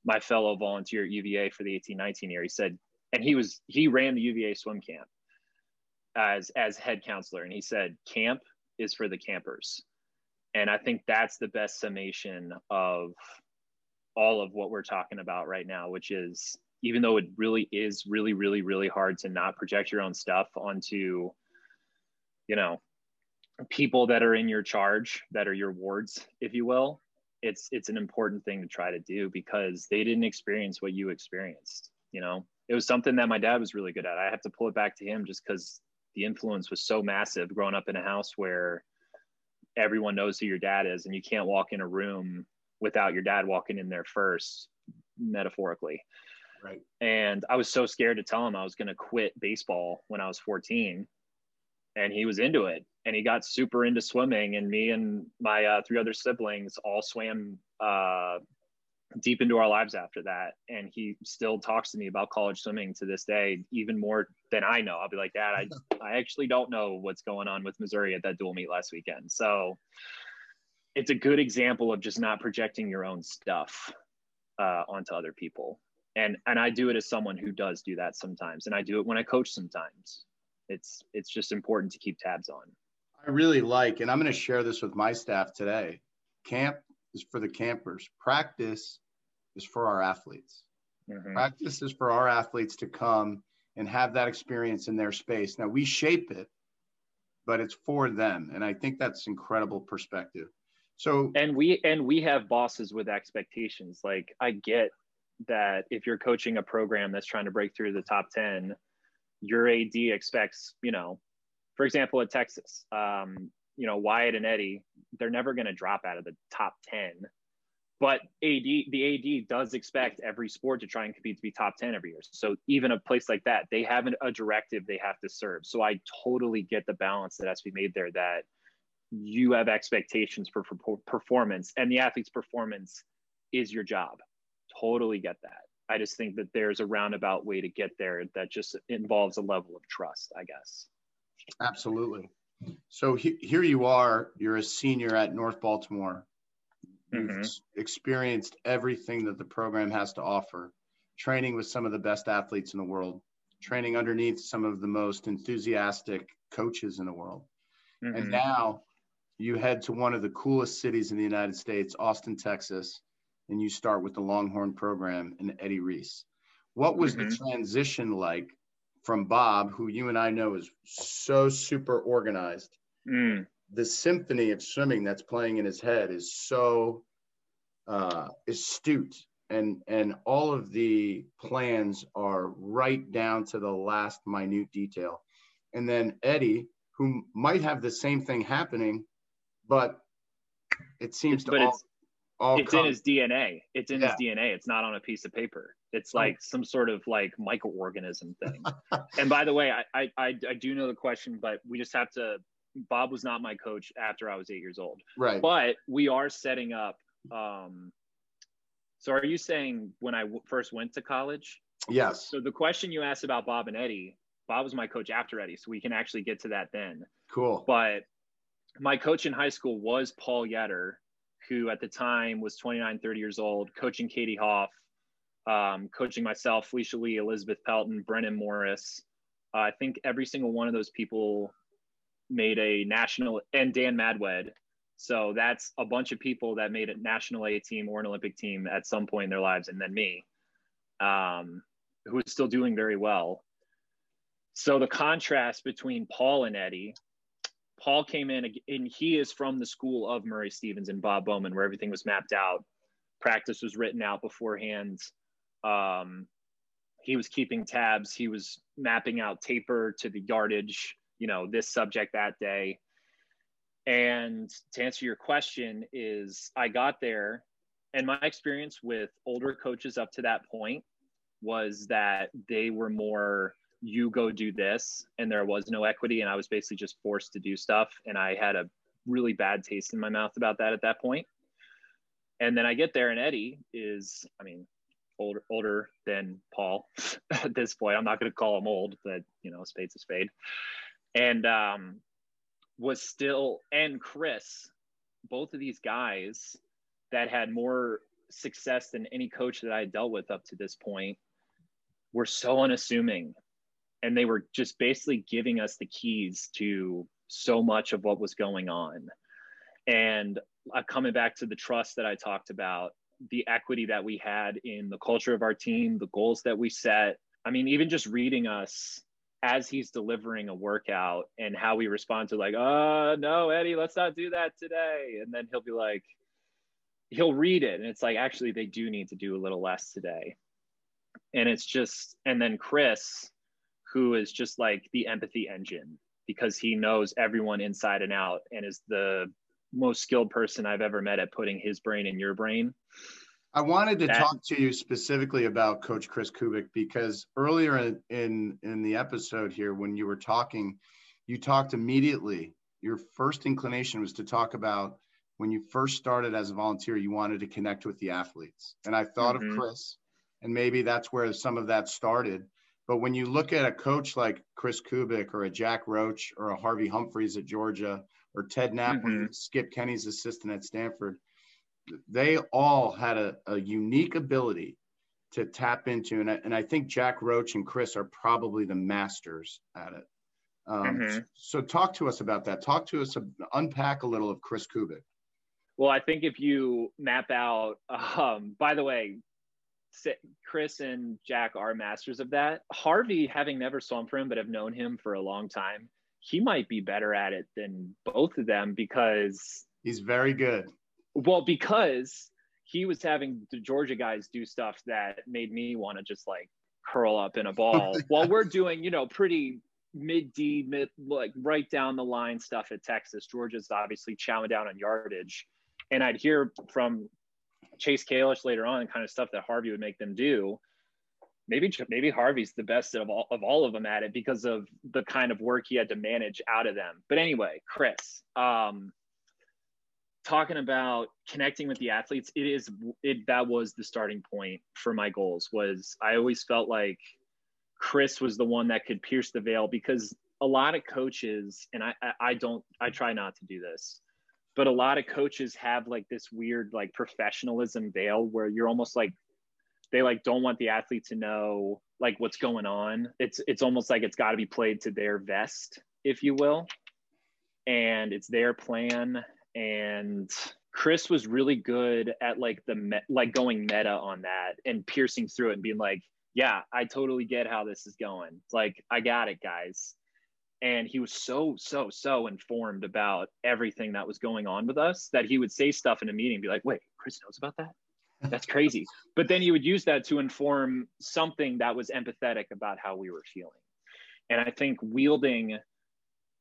Speaker 2: my fellow volunteer at UVA for the 1819 year. He said, and he was he ran the UVA swim camp as as head counselor, and he said, camp is for the campers. And I think that's the best summation of all of what we're talking about right now, which is even though it really is really, really, really hard to not project your own stuff onto, you know, people that are in your charge, that are your wards, if you will, it's it's an important thing to try to do because they didn't experience what you experienced. You know, it was something that my dad was really good at. I have to pull it back to him just because the influence was so massive growing up in a house where everyone knows who your dad is and you can't walk in a room without your dad walking in there first metaphorically
Speaker 1: Right.
Speaker 2: And I was so scared to tell him I was going to quit baseball when I was 14. And he was into it. And he got super into swimming. And me and my uh, three other siblings all swam uh, deep into our lives after that. And he still talks to me about college swimming to this day, even more than I know. I'll be like, Dad, I, I actually don't know what's going on with Missouri at that dual meet last weekend. So it's a good example of just not projecting your own stuff uh, onto other people. And and I do it as someone who does do that sometimes, and I do it when I coach sometimes. It's it's just important to keep tabs on.
Speaker 1: I really like, and I'm going to share this with my staff today. Camp is for the campers. Practice is for our athletes. Mm-hmm. Practice is for our athletes to come and have that experience in their space. Now we shape it, but it's for them, and I think that's incredible perspective. So
Speaker 2: and we and we have bosses with expectations. Like I get that if you're coaching a program that's trying to break through the top 10, your AD expects, you know, for example, at Texas, um, you know, Wyatt and Eddie, they're never going to drop out of the top 10. But AD, the AD does expect every sport to try and compete to be top 10 every year. So even a place like that, they have an, a directive they have to serve. So I totally get the balance that has to be made there that you have expectations for, for performance and the athlete's performance is your job. Totally get that. I just think that there's a roundabout way to get there that just involves a level of trust, I guess.
Speaker 1: Absolutely. So he, here you are, you're a senior at North Baltimore. You've mm-hmm. experienced everything that the program has to offer, training with some of the best athletes in the world, training underneath some of the most enthusiastic coaches in the world. Mm-hmm. And now you head to one of the coolest cities in the United States, Austin, Texas, and you start with the Longhorn program and Eddie Reese. What was mm-hmm. the transition like from Bob, who you and I know is so super organized? Mm. The symphony of swimming that's playing in his head is so uh, astute, and and all of the plans are right down to the last minute detail. And then Eddie, who might have the same thing happening but it seems to but all,
Speaker 2: it's, all it's in his DNA. It's in yeah. his DNA. It's not on a piece of paper. It's oh. like some sort of like microorganism thing. and by the way, I, I I do know the question, but we just have to. Bob was not my coach after I was eight years old.
Speaker 1: Right.
Speaker 2: But we are setting up. Um, so are you saying when I w- first went to college?
Speaker 1: Yes.
Speaker 2: So the question you asked about Bob and Eddie, Bob was my coach after Eddie, so we can actually get to that then.
Speaker 1: Cool.
Speaker 2: But my coach in high school was Paul Yetter, who at the time was 29, 30 years old, coaching Katie Hoff, um, coaching myself, Felicia Lee, Elizabeth Pelton, Brennan Morris. Uh, I think every single one of those people made a national, and Dan Madwed. So that's a bunch of people that made a national A team or an Olympic team at some point in their lives, and then me, um, who is still doing very well. So the contrast between Paul and Eddie Paul came in and he is from the school of Murray Stephens and Bob Bowman, where everything was mapped out. Practice was written out beforehand. Um, he was keeping tabs. He was mapping out taper to the yardage, you know, this subject that day. And to answer your question is I got there and my experience with older coaches up to that point was that they were more you go do this and there was no equity and i was basically just forced to do stuff and i had a really bad taste in my mouth about that at that point. And then i get there and eddie is i mean older older than paul at this point. I'm not going to call him old but you know spade's a spade and um was still and kris both of these guys that had more success than any coach that i had dealt with up to this point were so unassuming. And they were just basically giving us the keys to so much of what was going on. And uh, coming back to the trust that i talked about the equity that we had in the culture of our team the goals that we set. I mean even just reading us as he's delivering a workout and how we respond to like oh no eddie let's not do that today. And then he'll be like he'll read it. And it's like actually they do need to do a little less today. And it's just and then kris who is just like the empathy engine because he knows everyone inside and out and is the most skilled person I've ever met at putting his brain in your brain.
Speaker 1: I wanted to that, talk to you specifically about Coach Kris Kubik because earlier in, in in the episode here, when you were talking, you talked immediately. Your first inclination was to talk about when you first started as a volunteer, you wanted to connect with the athletes, and I thought mm-hmm. of Kris, and maybe that's where some of that started. But when you look at a coach like Kris Kubik or a Jack Roach or a Harvey Humphries at Georgia or Ted Knapp, mm-hmm. Skip Kenney's assistant at Stanford. They all had a, a unique ability to tap into, and I, and I think Jack Roach and Kris are probably the masters at it. Um, mm-hmm. So talk to us about that. Talk to us, unpack a little of Kris Kubik.
Speaker 2: Well, I think if you map out, um, by the way, Kris and Jack are masters of that. Harvey, having never swum for him, but have known him for a long time, he might be better at it than both of them because
Speaker 1: he's very good.
Speaker 2: Well, because he was having the Georgia guys do stuff that made me want to just like curl up in a ball while we're doing, you know, pretty mid D, mid like right down the line stuff at Texas. Georgia's obviously chowing down on yardage. And I'd hear from Chase Kalisz later on, kind of stuff that Harvey would make them do. Maybe maybe Harvey's the best of all of all of them at it because of the kind of work he had to manage out of them. But anyway, Kris, um, talking about connecting with the athletes, it is it that was the starting point for my goals. Was I always felt like Kris was the one that could pierce the veil because a lot of coaches, and I, I, don't, I try not to do this, but a lot of coaches have like this weird like professionalism veil where you're almost like they like don't want the athlete to know like what's going on it's it's almost like it's got to be played to their vest if you will and it's their plan and kris was really good at like the me- like going meta on that and piercing through it and being like yeah i totally get how this is going. Like i got it guys. And he was so so so informed about everything that was going on with us that he would say stuff in a meeting be like wait kris knows about that? That's crazy. But then he would use that to inform something that was empathetic about how we were feeling. And i think wielding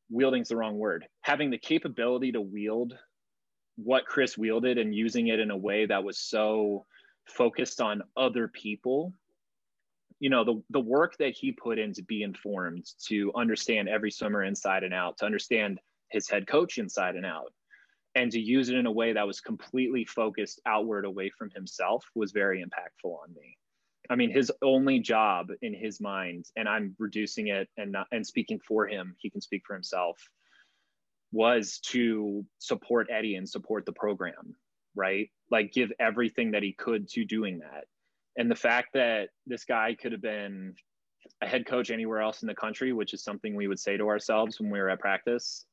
Speaker 2: wielding's the wrong word. Having the capability to wield what kris wielded and using it in a way that was so focused on other people you know the the work that he put in to be informed to understand every swimmer inside and out to understand his head coach inside and out and to use it in a way that was completely focused outward away from himself was very impactful on me i mean his only job in his mind and i'm reducing it and not and speaking for him he can speak for himself was to support eddie and support the program right? Like give everything that he could to doing that. And the fact that this guy could have been a head coach anywhere else in the country, which is something we would say to ourselves when we were at practice,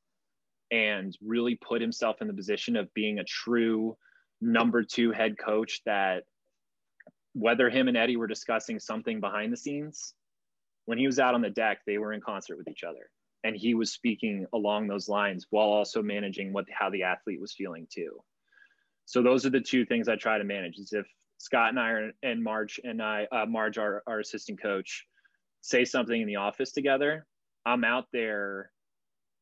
Speaker 2: and really put himself in the position of being a true number two head coach that whether him and Eddie were discussing something behind the scenes, when he was out on the deck, they were in concert with each other. And he was speaking along those lines while also managing what how the athlete was feeling too. So those are the two things I try to manage. Is if Scott and I are, and Marge and I, uh, Marge, our, our assistant coach, say something in the office together, I'm out there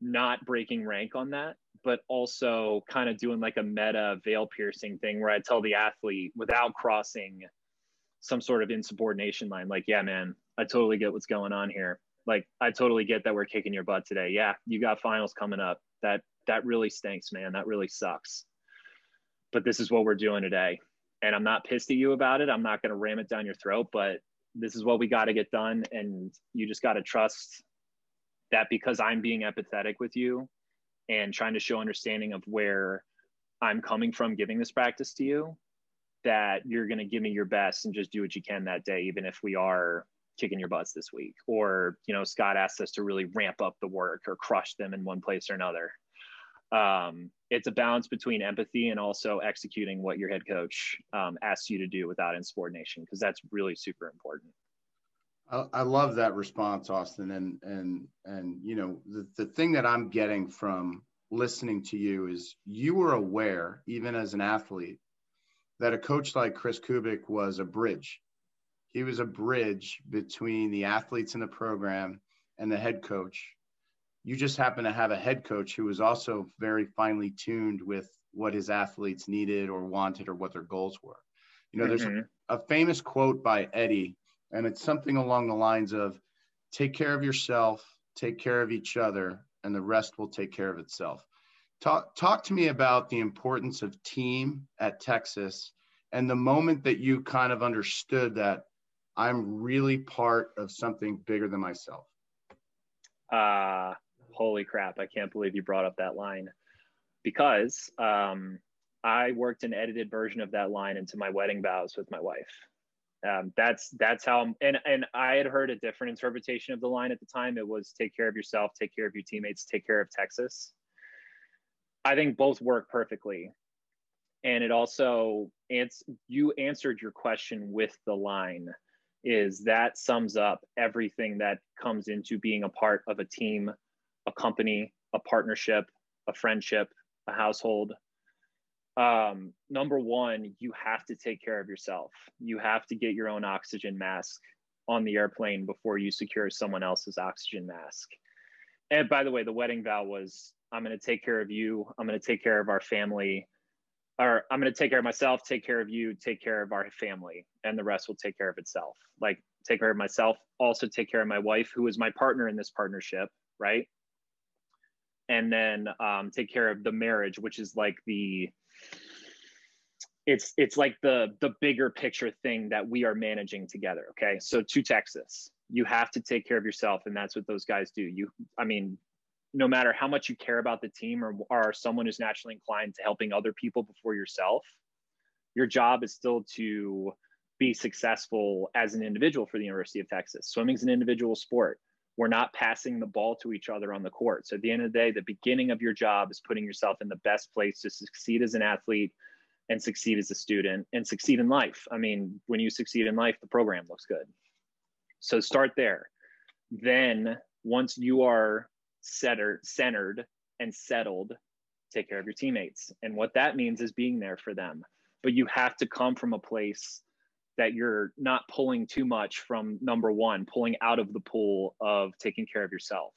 Speaker 2: not breaking rank on that, but also kind of doing like a meta veil piercing thing where I tell the athlete without crossing some sort of insubordination line, like, yeah, man, I totally get what's going on here. Like, I totally get that we're kicking your butt today. Yeah, you got finals coming up. That that really stinks, man. That really sucks. But this is what we're doing today and I'm not pissed at you about it. I'm not going to ram it down your throat, but this is what we got to get done. And you just got to trust that because I'm being empathetic with you and trying to show understanding of where I'm coming from giving this practice to you, that you're going to give me your best and just do what you can that day, even if we are kicking your butts this week. Or, you know, Scott asked us to really ramp up the work or crush them in one place or another um, it's a balance between empathy and also executing what your head coach um, asks you to do without insubordination because that's really super important
Speaker 1: I, love that response austin and and and you know the, the thing that i'm getting from listening to you is you were aware even as an athlete that a coach like kris kubik was a bridge he was a bridge between the athletes in the program and the head coach you just happen to have a head coach who was also very finely tuned with what his athletes needed or wanted or what their goals were. You know, mm-hmm. there's a, a famous quote by Eddie, and it's something along the lines of take care of yourself, take care of each other, and the rest will take care of itself. Talk, talk to me about the importance of team at Texas and the moment that you kind of understood that I'm really part of something bigger than myself.
Speaker 2: Uh, holy crap, I can't believe you brought up that line. because um, I worked an edited version of that line into my wedding vows with my wife. Um, that's that's how and and I had heard a different interpretation of the line at the time. It was take care of yourself, take care of your teammates, take care of Texas. I think both work perfectly, and it also ans- you answered your question with the line. Is that sums up everything that comes into being a part of a team, a company, a partnership, a friendship, a household, um, number one, you have to take care of yourself. You have to get your own oxygen mask on the airplane before you secure someone else's oxygen mask. And by the way, the wedding vow was I'm going to take care of you. I'm going to take care of our family. Or I'm going to take care of myself, take care of you, take care of our family, and the rest will take care of itself. Like, take care of myself, also take care of my wife, who is my partner in this partnership, right? And then um, take care of the marriage, which is like the it's it's like the the bigger picture thing that we are managing together okay so to texas you have to take care of yourself and that's what those guys do you i mean no matter how much you care about the team or are someone who's naturally inclined to helping other people before yourself your job is still to be successful as an individual for the university of texas swimming is an individual sport we're not passing the ball to each other on the court so at the end of the day the beginning of your job is putting yourself in the best place to succeed as an athlete and succeed as a student and succeed in life. I mean, when you succeed in life, the program looks good. So start there. Then once you are centered, centered and settled, take care of your teammates. And what that means is being there for them. But you have to come from a place that you're not pulling too much from number one, pulling out of the pool of taking care of yourself,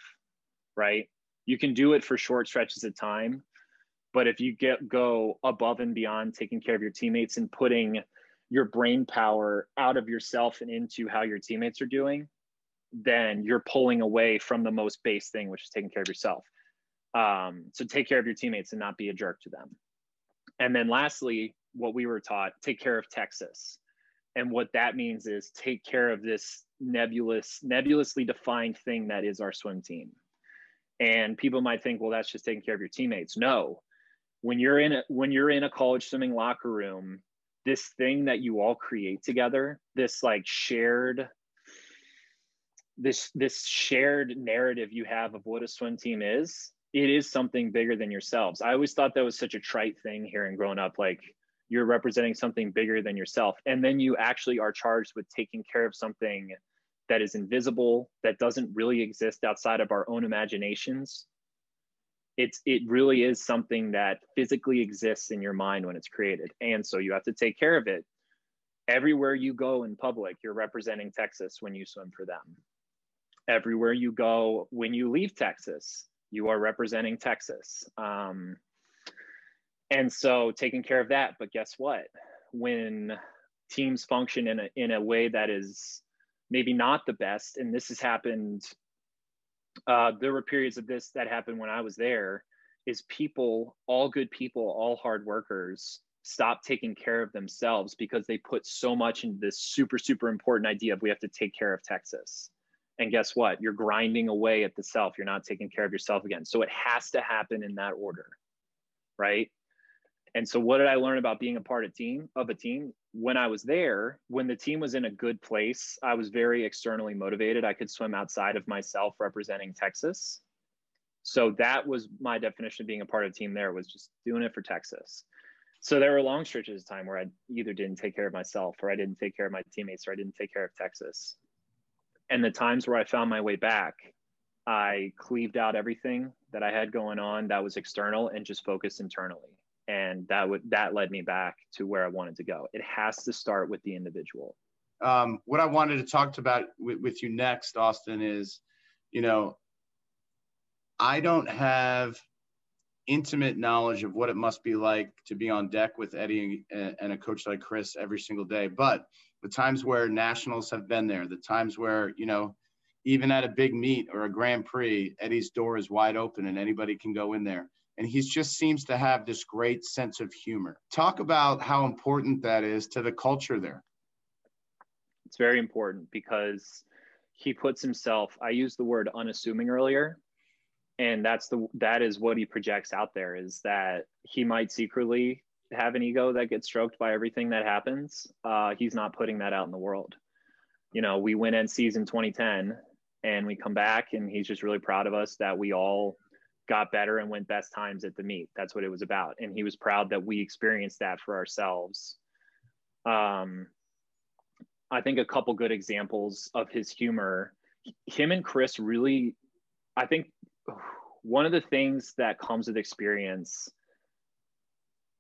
Speaker 2: right? You can do it for short stretches of time, but if you get go above and beyond taking care of your teammates and putting your brain power out of yourself and into how your teammates are doing, then you're pulling away from the most base thing, which is taking care of yourself. Um, so take care of your teammates and not be a jerk to them. And then lastly, what we were taught, take care of Texas. And what that means is take care of this nebulous, nebulously defined thing that is our swim team. And people might think, well, that's just taking care of your teammates. No, when you're in a when you're in a college swimming locker room this thing that you all create together this like shared this this shared narrative you have of what a swim team is it is something bigger than yourselves. I always thought that was such a trite thing hearing growing up like you're representing something bigger than yourself and then you actually are charged with taking care of something that is invisible that doesn't really exist outside of our own imaginations. It's it really is something that physically exists in your mind when it's created and so you have to take care of it. Everywhere you go in public you're representing texas when you swim for them everywhere you go when you leave texas you are representing texas um, and so taking care of that but guess what when teams function in a, in a way that is maybe not the best and this has happened uh, there were periods of this that happened when I was there. Is people, all good people, all hard workers, stop taking care of themselves because they put so much into this super super important idea of we have to take care of Texas. And guess what? You're grinding away at the self. You're not taking care of yourself again. So it has to happen in that order, right? And so what did I learn about being a part of team of a team? When I was there, when the team was in a good place, I was very externally motivated. I could swim outside of myself representing Texas. So that was my definition of being a part of a team there was just doing it for Texas. So there were long stretches of time where I either didn't take care of myself or I didn't take care of my teammates or I didn't take care of Texas. And the times where I found my way back, I cleaved out everything that I had going on that was external and just focused internally and that would that led me back to where I wanted to go. It has to start with the individual.
Speaker 1: Um, what I wanted to talk to about with, with you next, Austin, is you know I don't have intimate knowledge of what it must be like to be on deck with Eddie and, and a coach like Kris every single day, but the times where nationals have been there, the times where you know even at a big meet or a Grand Prix, Eddie's door is wide open and anybody can go in there and he just seems to have this great sense of humor. Talk about how important that is to the culture there.
Speaker 2: It's very important because he puts himself, I used the word unassuming earlier. and that's the that is what he projects out there is that he might secretly have an ego that gets stroked by everything that happens. Uh, he's not putting that out in the world. You know, we win in 2010 and we come back and he's just really proud of us that we all got better and went best times at the meet. That's what it was about. And he was proud that we experienced that for ourselves. Um, I think a couple good examples of his humor. Him and Kris really, I think one of the things that comes with experience,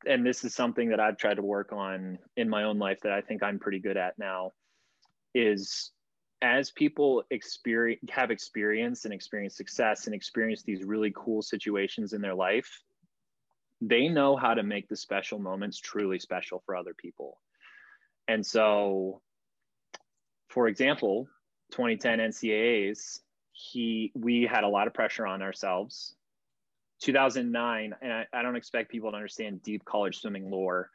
Speaker 2: and this is something that I've tried to work on in my own life that I think I'm pretty good at now, is as people experience have experience and experience success and experience these really cool situations in their life they know how to make the special moments truly special for other people. And so for example 2010 ncaa's he we had a lot of pressure on ourselves 2009 and I, I don't expect people to understand deep college swimming lore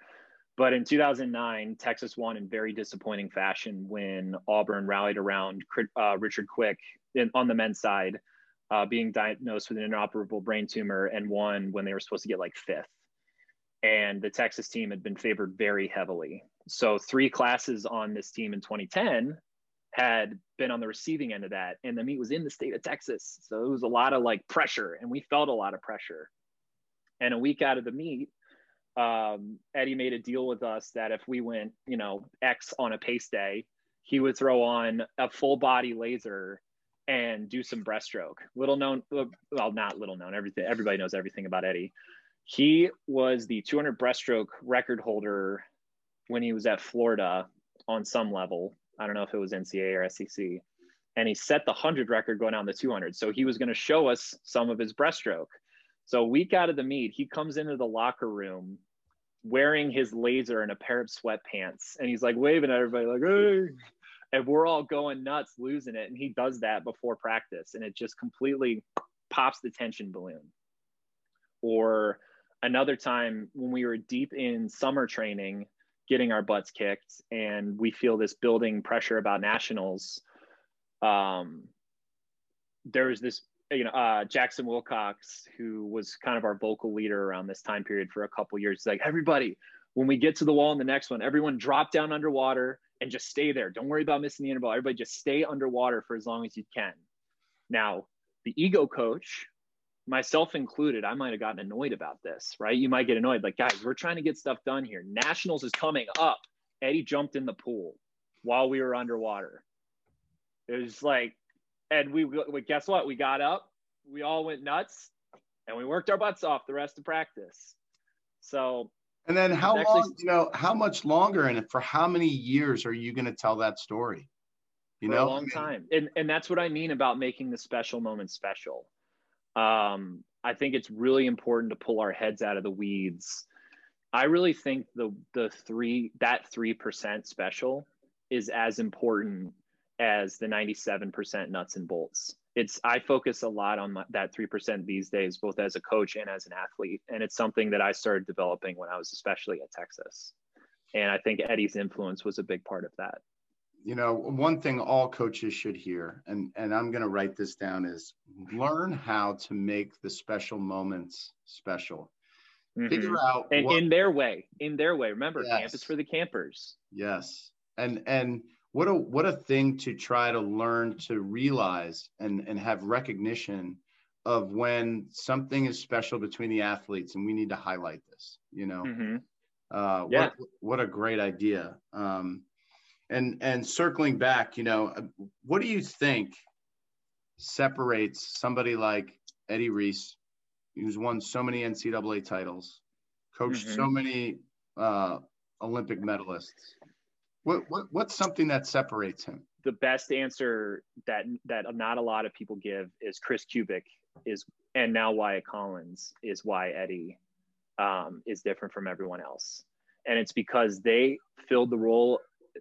Speaker 2: but in 2009, Texas won in very disappointing fashion when Auburn rallied around uh, Richard Quick in, on the men's side, uh, being diagnosed with an inoperable brain tumor and won when they were supposed to get like fifth. And the Texas team had been favored very heavily. So, three classes on this team in 2010 had been on the receiving end of that. And the meet was in the state of Texas. So, it was a lot of like pressure, and we felt a lot of pressure. And a week out of the meet, um, Eddie made a deal with us that if we went, you know, X on a pace day, he would throw on a full body laser and do some breaststroke. Little known, well, not little known. Everything, everybody knows everything about Eddie. He was the 200 breaststroke record holder when he was at Florida on some level. I don't know if it was NCAA or SEC. And he set the 100 record going down the 200. So he was going to show us some of his breaststroke. So a week out of the meet, he comes into the locker room wearing his laser and a pair of sweatpants, and he's like waving at everybody like, "Hey!" And we're all going nuts, losing it. And he does that before practice, and it just completely pops the tension balloon. Or another time when we were deep in summer training, getting our butts kicked, and we feel this building pressure about nationals. Um, there was this you know, uh, Jackson Wilcox, who was kind of our vocal leader around this time period for a couple years, He's like everybody, when we get to the wall in the next one, everyone drop down underwater and just stay there. Don't worry about missing the interval. Everybody just stay underwater for as long as you can. Now, the ego coach, myself included, I might have gotten annoyed about this, right? You might get annoyed, like, guys, we're trying to get stuff done here. Nationals is coming up. Eddie jumped in the pool while we were underwater. It was like, and we, we guess what? We got up, we all went nuts, and we worked our butts off the rest of practice. So,
Speaker 1: and then how actually, long? You know, how much longer and for how many years are you going to tell that story?
Speaker 2: You know, a long time, and and that's what I mean about making the special moment special. Um, I think it's really important to pull our heads out of the weeds. I really think the the three that three percent special is as important as the 97% nuts and bolts. It's I focus a lot on my, that 3% these days both as a coach and as an athlete and it's something that I started developing when I was especially at Texas. And I think Eddie's influence was a big part of that.
Speaker 1: You know, one thing all coaches should hear and and I'm going to write this down is learn how to make the special moments special.
Speaker 2: Mm-hmm. Figure out and what, in their way, in their way. Remember, yes. camp is for the campers.
Speaker 1: Yes. And and what a what a thing to try to learn to realize and and have recognition of when something is special between the athletes and we need to highlight this you know mm-hmm. uh, yeah. what, what a great idea um, and and circling back you know what do you think separates somebody like eddie reese who's won so many ncaa titles coached mm-hmm. so many uh, olympic medalists what, what what's something that separates him?
Speaker 2: The best answer that that not a lot of people give is Kris Kubik is and now Wyatt Collins is why Eddie um, is different from everyone else, and it's because they filled the role.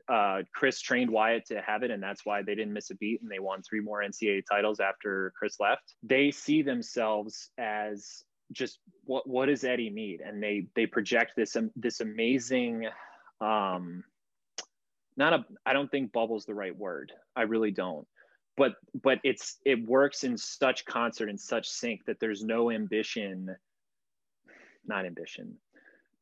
Speaker 2: Uh, Kris trained Wyatt to have it, and that's why they didn't miss a beat, and they won three more NCAA titles after Kris left. They see themselves as just what what does Eddie need, and they they project this um, this amazing um, not a i don't think bubble's the right word. I really don't. But but it's it works in such concert and such sync that there's no ambition not ambition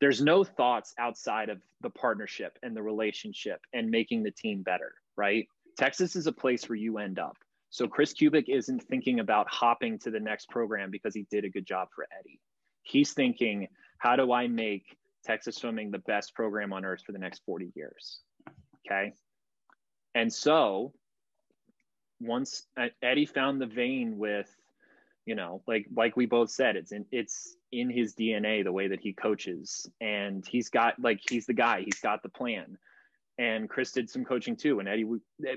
Speaker 2: there's no thoughts outside of the partnership and the relationship and making the team better right? Texas is a place where you end up. So kris kubik isn't thinking about hopping to the next program because he did a good job for eddie. He's thinking how do i make texas swimming the best program on earth for the next 40 years? Okay? And so once uh, Eddie found the vein with, you know, like like we both said, it's in it's in his DNA the way that he coaches, and he's got like he's the guy, he's got the plan. And Kris did some coaching too, and Eddie,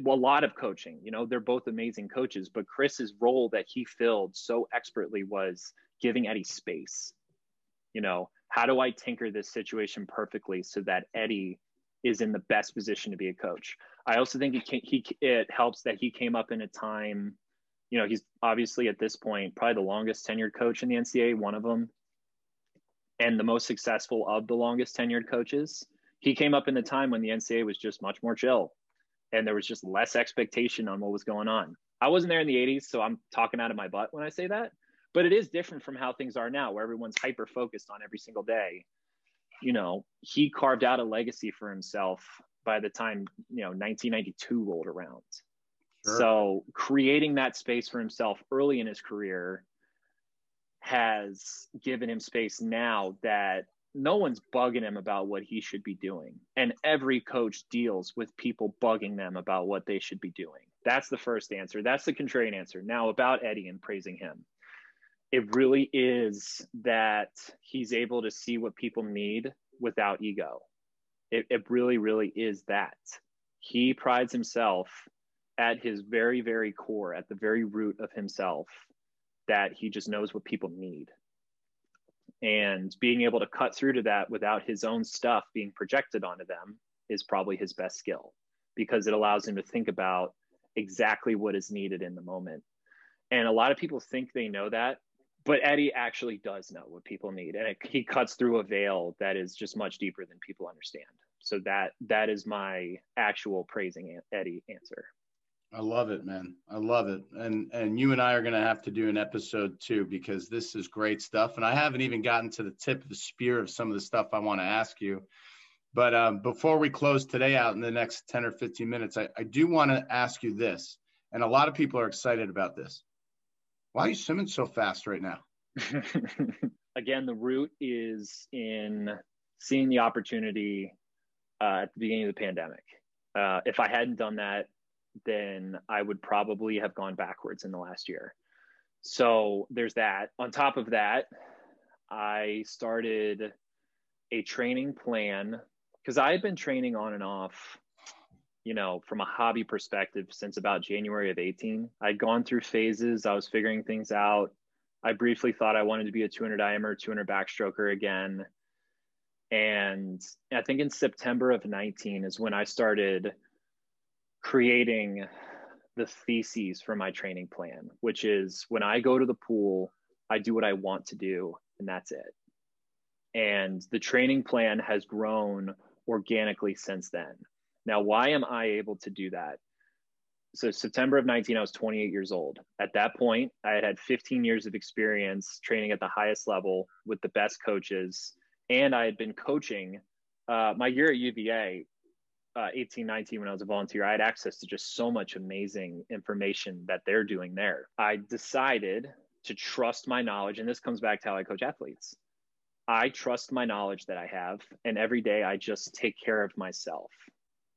Speaker 2: well, a lot of coaching. You know, they're both amazing coaches, but Kris's role that he filled so expertly was giving Eddie space. You know, how do I tinker this situation perfectly so that Eddie is in the best position to be a coach. I also think it, he it helps that he came up in a time, you know, he's obviously at this point probably the longest tenured coach in the NCAA, one of them, and the most successful of the longest tenured coaches. He came up in the time when the NCAA was just much more chill, and there was just less expectation on what was going on. I wasn't there in the 80s, so I'm talking out of my butt when I say that. But it is different from how things are now, where everyone's hyper focused on every single day you know, he carved out a legacy for himself by the time, you know, 1992 rolled around. Sure. So creating that space for himself early in his career has given him space now that no one's bugging him about what he should be doing. And every coach deals with people bugging them about what they should be doing. That's the first answer. That's the contrarian answer. Now, about Eddie and praising him it really is that he's able to see what people need without ego. It, it really, really is that. He prides himself at his very, very core, at the very root of himself, that he just knows what people need. And being able to cut through to that without his own stuff being projected onto them is probably his best skill because it allows him to think about exactly what is needed in the moment. And a lot of people think they know that, but Eddie actually does know what people need, and it, he cuts through a veil that is just much deeper than people understand. So that that is my actual praising Eddie answer.
Speaker 1: I love it, man. I love it. And and you and I are going to have to do an episode too because this is great stuff. And I haven't even gotten to the tip of the spear of some of the stuff I want to ask you. But um, before we close today out in the next 10 or 15 minutes, I, I do want to ask you this. And a lot of people are excited about this. Why are you swimming so fast right now?
Speaker 2: Again, the root is in seeing the opportunity uh, at the beginning of the pandemic. Uh, if I hadn't done that, then I would probably have gone backwards in the last year. So there's that. On top of that, I started a training plan because I had been training on and off you know, from a hobby perspective since about January of 18. I'd gone through phases. I was figuring things out. I briefly thought I wanted to be a 200 IMer, 200 backstroker again. And I think in September of 19 is when I started creating the theses for my training plan, which is when I go to the pool, I do what I want to do, and that's it. And the training plan has grown organically since then. Now, why am I able to do that? So, September of 19, I was 28 years old. At that point, I had had 15 years of experience training at the highest level with the best coaches. And I had been coaching uh, my year at UVA, uh, 18, 19, when I was a volunteer. I had access to just so much amazing information that they're doing there. I decided to trust my knowledge. And this comes back to how I coach athletes. I trust my knowledge that I have, and every day I just take care of myself.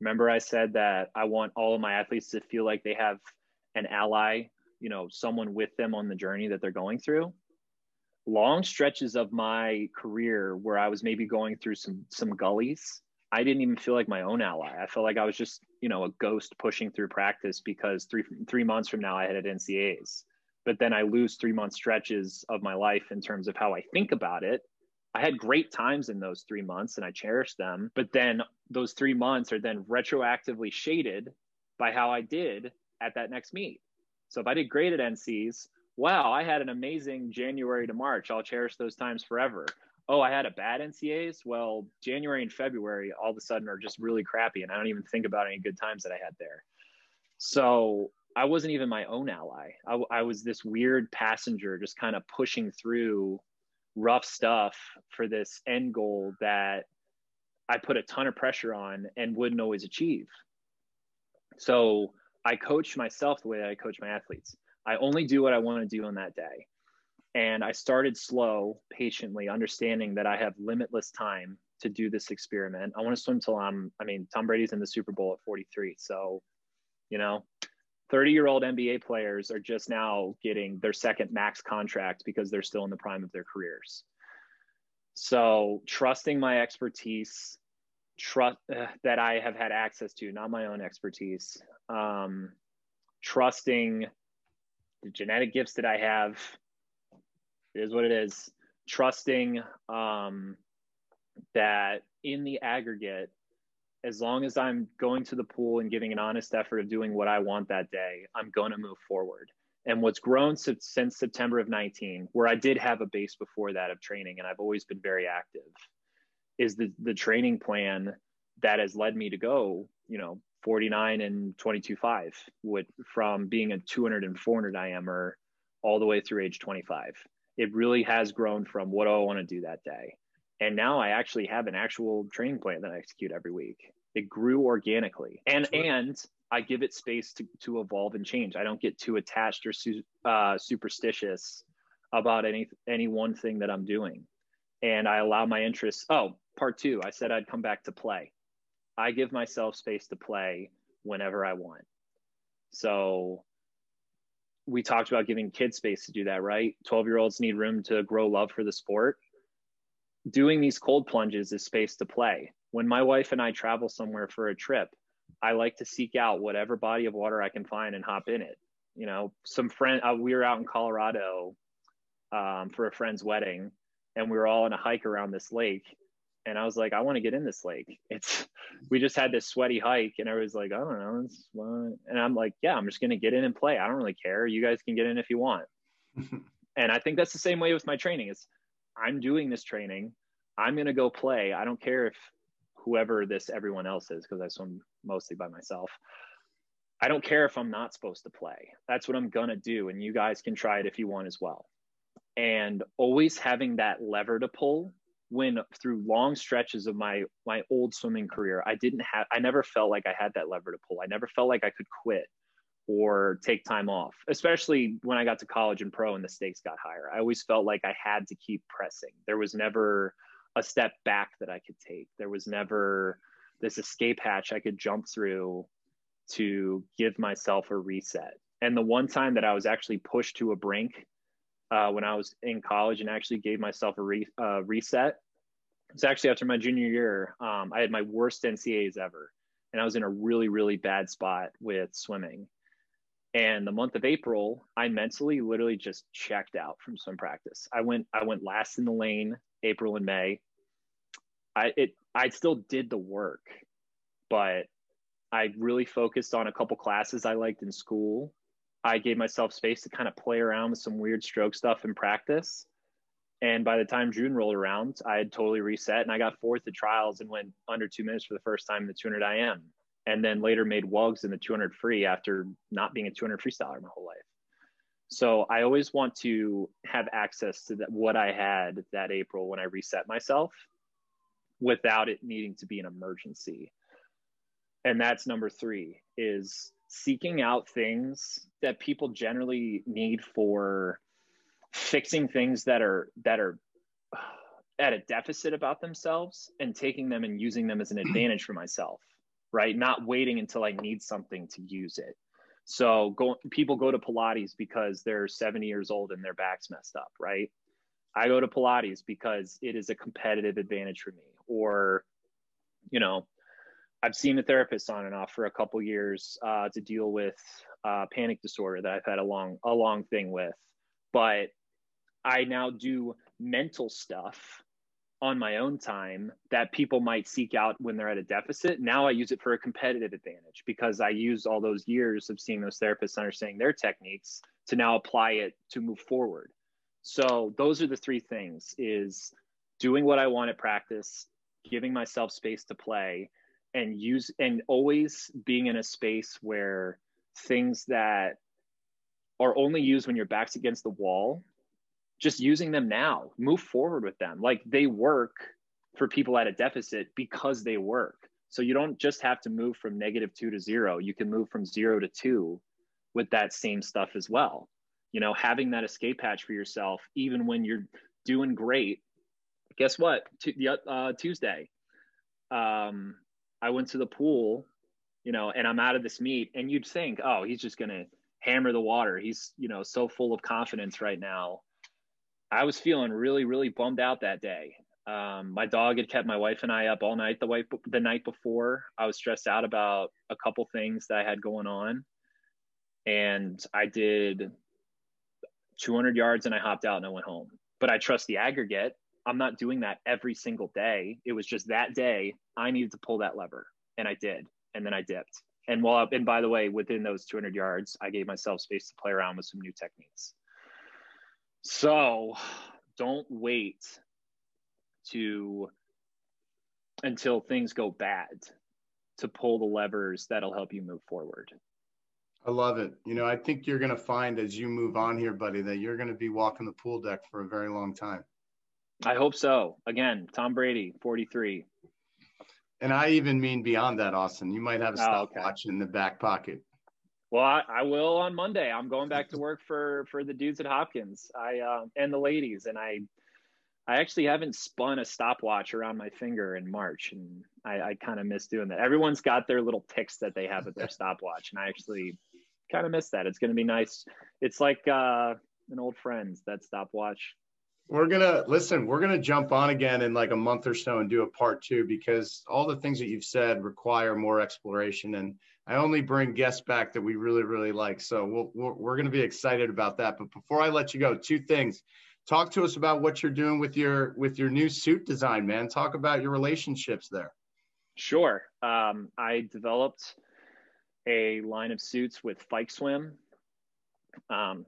Speaker 2: Remember, I said that I want all of my athletes to feel like they have an ally, you know, someone with them on the journey that they're going through. Long stretches of my career where I was maybe going through some some gullies, I didn't even feel like my own ally. I felt like I was just, you know, a ghost pushing through practice because three three months from now I had NCAAs. But then I lose three month stretches of my life in terms of how I think about it I had great times in those three months and I cherish them. But then those three months are then retroactively shaded by how I did at that next meet. So if I did great at NCs, wow, I had an amazing January to March. I'll cherish those times forever. Oh, I had a bad NCAs. Well, January and February all of a sudden are just really crappy. And I don't even think about any good times that I had there. So I wasn't even my own ally. I, I was this weird passenger just kind of pushing through rough stuff for this end goal that I put a ton of pressure on and wouldn't always achieve. So I coach myself the way that I coach my athletes. I only do what I want to do on that day. And I started slow, patiently, understanding that I have limitless time to do this experiment. I want to swim till I'm, I mean, Tom Brady's in the Super Bowl at 43. So, you know, 30 year old NBA players are just now getting their second max contract because they're still in the prime of their careers. So, trusting my expertise, trust uh, that I have had access to, not my own expertise, um, trusting the genetic gifts that I have is what it is. Trusting um, that in the aggregate, as long as I'm going to the pool and giving an honest effort of doing what I want that day, I'm going to move forward. And what's grown since September of 19, where I did have a base before that of training, and I've always been very active, is the the training plan that has led me to go, you know, 49 and 22.5 with from being a 200 and 400 IMer all the way through age 25. It really has grown from what do I want to do that day. And now i actually have an actual training plan that i execute every week. It grew organically. And sure. and i give it space to, to evolve and change. I don't get too attached or su- uh, superstitious about any any one thing that i'm doing. And i allow my interests oh part two i said i'd come back to play. I give myself space to play whenever i want. So we talked about giving kids space to do that right 12 year olds need room to grow love for the sport doing these cold plunges is space to play. When my wife and I travel somewhere for a trip, I like to seek out whatever body of water I can find and hop in it. You know, some friend, uh, we were out in Colorado um, for a friend's wedding, and we were all on a hike around this lake. And I was like, I want to get in this lake. It's, we just had this sweaty hike, and I was like, I don't know. And I'm like, yeah, I'm just going to get in and play. I don't really care. You guys can get in if you want. and I think that's the same way with my training. Is I'm doing this training. I'm going to go play. I don't care if whoever this everyone else is, because I swim mostly by myself. I don't care if I'm not supposed to play. That's what I'm going to do. And you guys can try it if you want as well. And always having that lever to pull when through long stretches of my my old swimming career i didn't have i never felt like i had that lever to pull i never felt like i could quit or take time off, especially when I got to college and pro and the stakes got higher. I always felt like I had to keep pressing. There was never a step back that I could take. There was never this escape hatch I could jump through to give myself a reset. And the one time that I was actually pushed to a brink uh, when I was in college and actually gave myself a re- uh, reset, it's actually after my junior year. Um, I had my worst NCAAs ever, and I was in a really, really bad spot with swimming. And the month of april i mentally literally just checked out from swim practice. I went i went last in the lane april and may. I it i still did the work but i really focused on a couple classes i liked in school i gave myself space to kind of play around with some weird stroke stuff in practice and by the time june rolled around i had totally reset and i got fourth at trials and went under two minutes for the first time in the 200 im and then later made WUGS in the 200 free after not being a 200 freestyler my whole life. So I always want to have access to that, what I had that April when I reset myself without it needing to be an emergency. And that's number three is seeking out things that people generally need for fixing things that are that are at a deficit about themselves and taking them and using them as an advantage for myself right? Not waiting until I need something to use it. So go, people go to Pilates because they're 70 years old and their back's messed up, right? I go to Pilates because it is a competitive advantage for me. Or, you know, I've seen a therapist on and off for a couple years uh, to deal with uh, panic disorder that I've had a long a long thing with, but I now do mental stuff on my own time that people might seek out when they're at a deficit. Now I use it for a competitive advantage because I use all those years of seeing those therapists understanding their techniques to now apply it to move forward. So those are the three things is doing what I want at practice, giving myself space to play and use and always being in a space where things that are only used when your back's against the wall, just using them now, move forward with them. Like they work for people at a deficit because they work. So you don't just have to move from negative two to zero. You can move from zero to two with that same stuff as well. You know, having that escape hatch for yourself, even when you're doing great. Guess what? the uh, Tuesday, um, I went to the pool, you know, and I'm out of this meet, and you'd think, oh, he's just gonna hammer the water. He's, you know, so full of confidence right now. I was feeling really, really bummed out that day. Um, my dog had kept my wife and I up all night the, wife, the night before. I was stressed out about a couple things that I had going on. And I did 200 yards and I hopped out and I went home. But I trust the aggregate. I'm not doing that every single day. It was just that day I needed to pull that lever and I did. And then I dipped. And while, and by the way, within those 200 yards, I gave myself space to play around with some new techniques. So don't wait to until things go bad to pull the levers that'll help you move forward.
Speaker 1: I love it. You know, I think you're going to find as you move on here, buddy, that you're going to be walking the pool deck for a very long time.
Speaker 2: I hope so. Again, Tom Brady, 43.
Speaker 1: And I even mean beyond that, Austin. You might have a stopwatch oh, okay. in the back pocket.
Speaker 2: Well, I, I, will on Monday. I'm going back to work for for the dudes at Hopkins. I uh, and the ladies, and I I actually haven't spun a stopwatch around my finger in March, and I, I kind of miss doing that. Everyone's got their little ticks that they have with their stopwatch, and I actually kind of miss that. It's going to be nice. It's like uh, an old friend that stopwatch.
Speaker 1: We're gonna listen. We're gonna jump on again in like a month or so and do a part two because all the things that you've said require more exploration, and I only bring guests back that we really, really like. So we'll, we're, we're to be excited about that. But before I let you go, two things. Talk to us about what you're doing with your with your new suit design, man. Talk about your relationships there.
Speaker 2: Sure. Um, I developed a line of suits with Fike Swim. Um,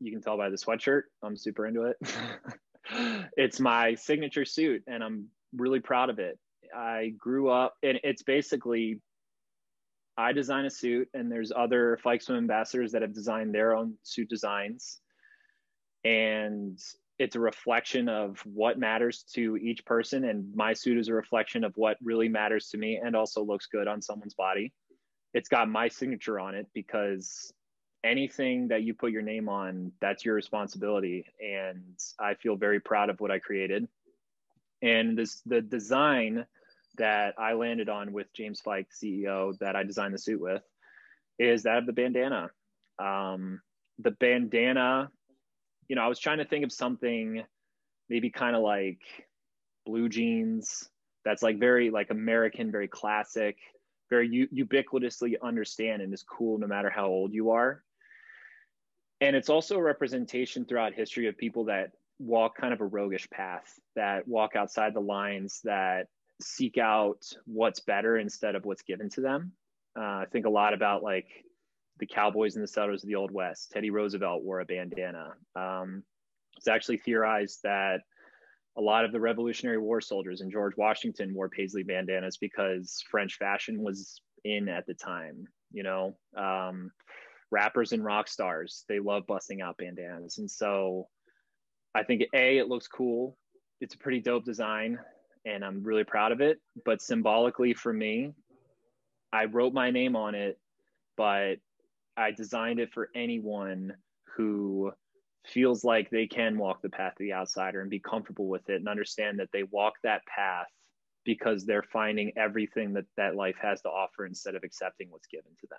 Speaker 2: you can tell by the sweatshirt, I'm super into it. it's my signature suit, and I'm really proud of it. I grew up, and it's basically I design a suit, and there's other Fike Swim ambassadors that have designed their own suit designs. And it's a reflection of what matters to each person. And my suit is a reflection of what really matters to me and also looks good on someone's body it's got my signature on it because anything that you put your name on, that's your responsibility. And I feel very proud of what I created. And this the design that I landed on with James Fike, CEO, that I designed the suit with, is that of the bandana. Um, the bandana, you know, I was trying to think of something maybe kind of like blue jeans that's like very like American, very classic very u- ubiquitously understand and is cool no matter how old you are. And it's also a representation throughout history of people that walk kind of a roguish path, that walk outside the lines, that seek out what's better instead of what's given to them. Uh, I think a lot about like the cowboys and the settlers of the Old West. Teddy Roosevelt wore a bandana. Um, it's actually theorized that a lot of the Revolutionary War soldiers and George Washington wore paisley bandanas because French fashion was in at the time. You know, um, rappers and rock stars they love busting out bandanas, and so I think a it looks cool. It's a pretty dope design, and I'm really proud of it. But symbolically for me, I wrote my name on it, but I designed it for anyone who feels like they can walk the path of the outsider and be comfortable with it and understand that they walk that path because they're finding everything that that life has to offer instead of accepting what's given to them.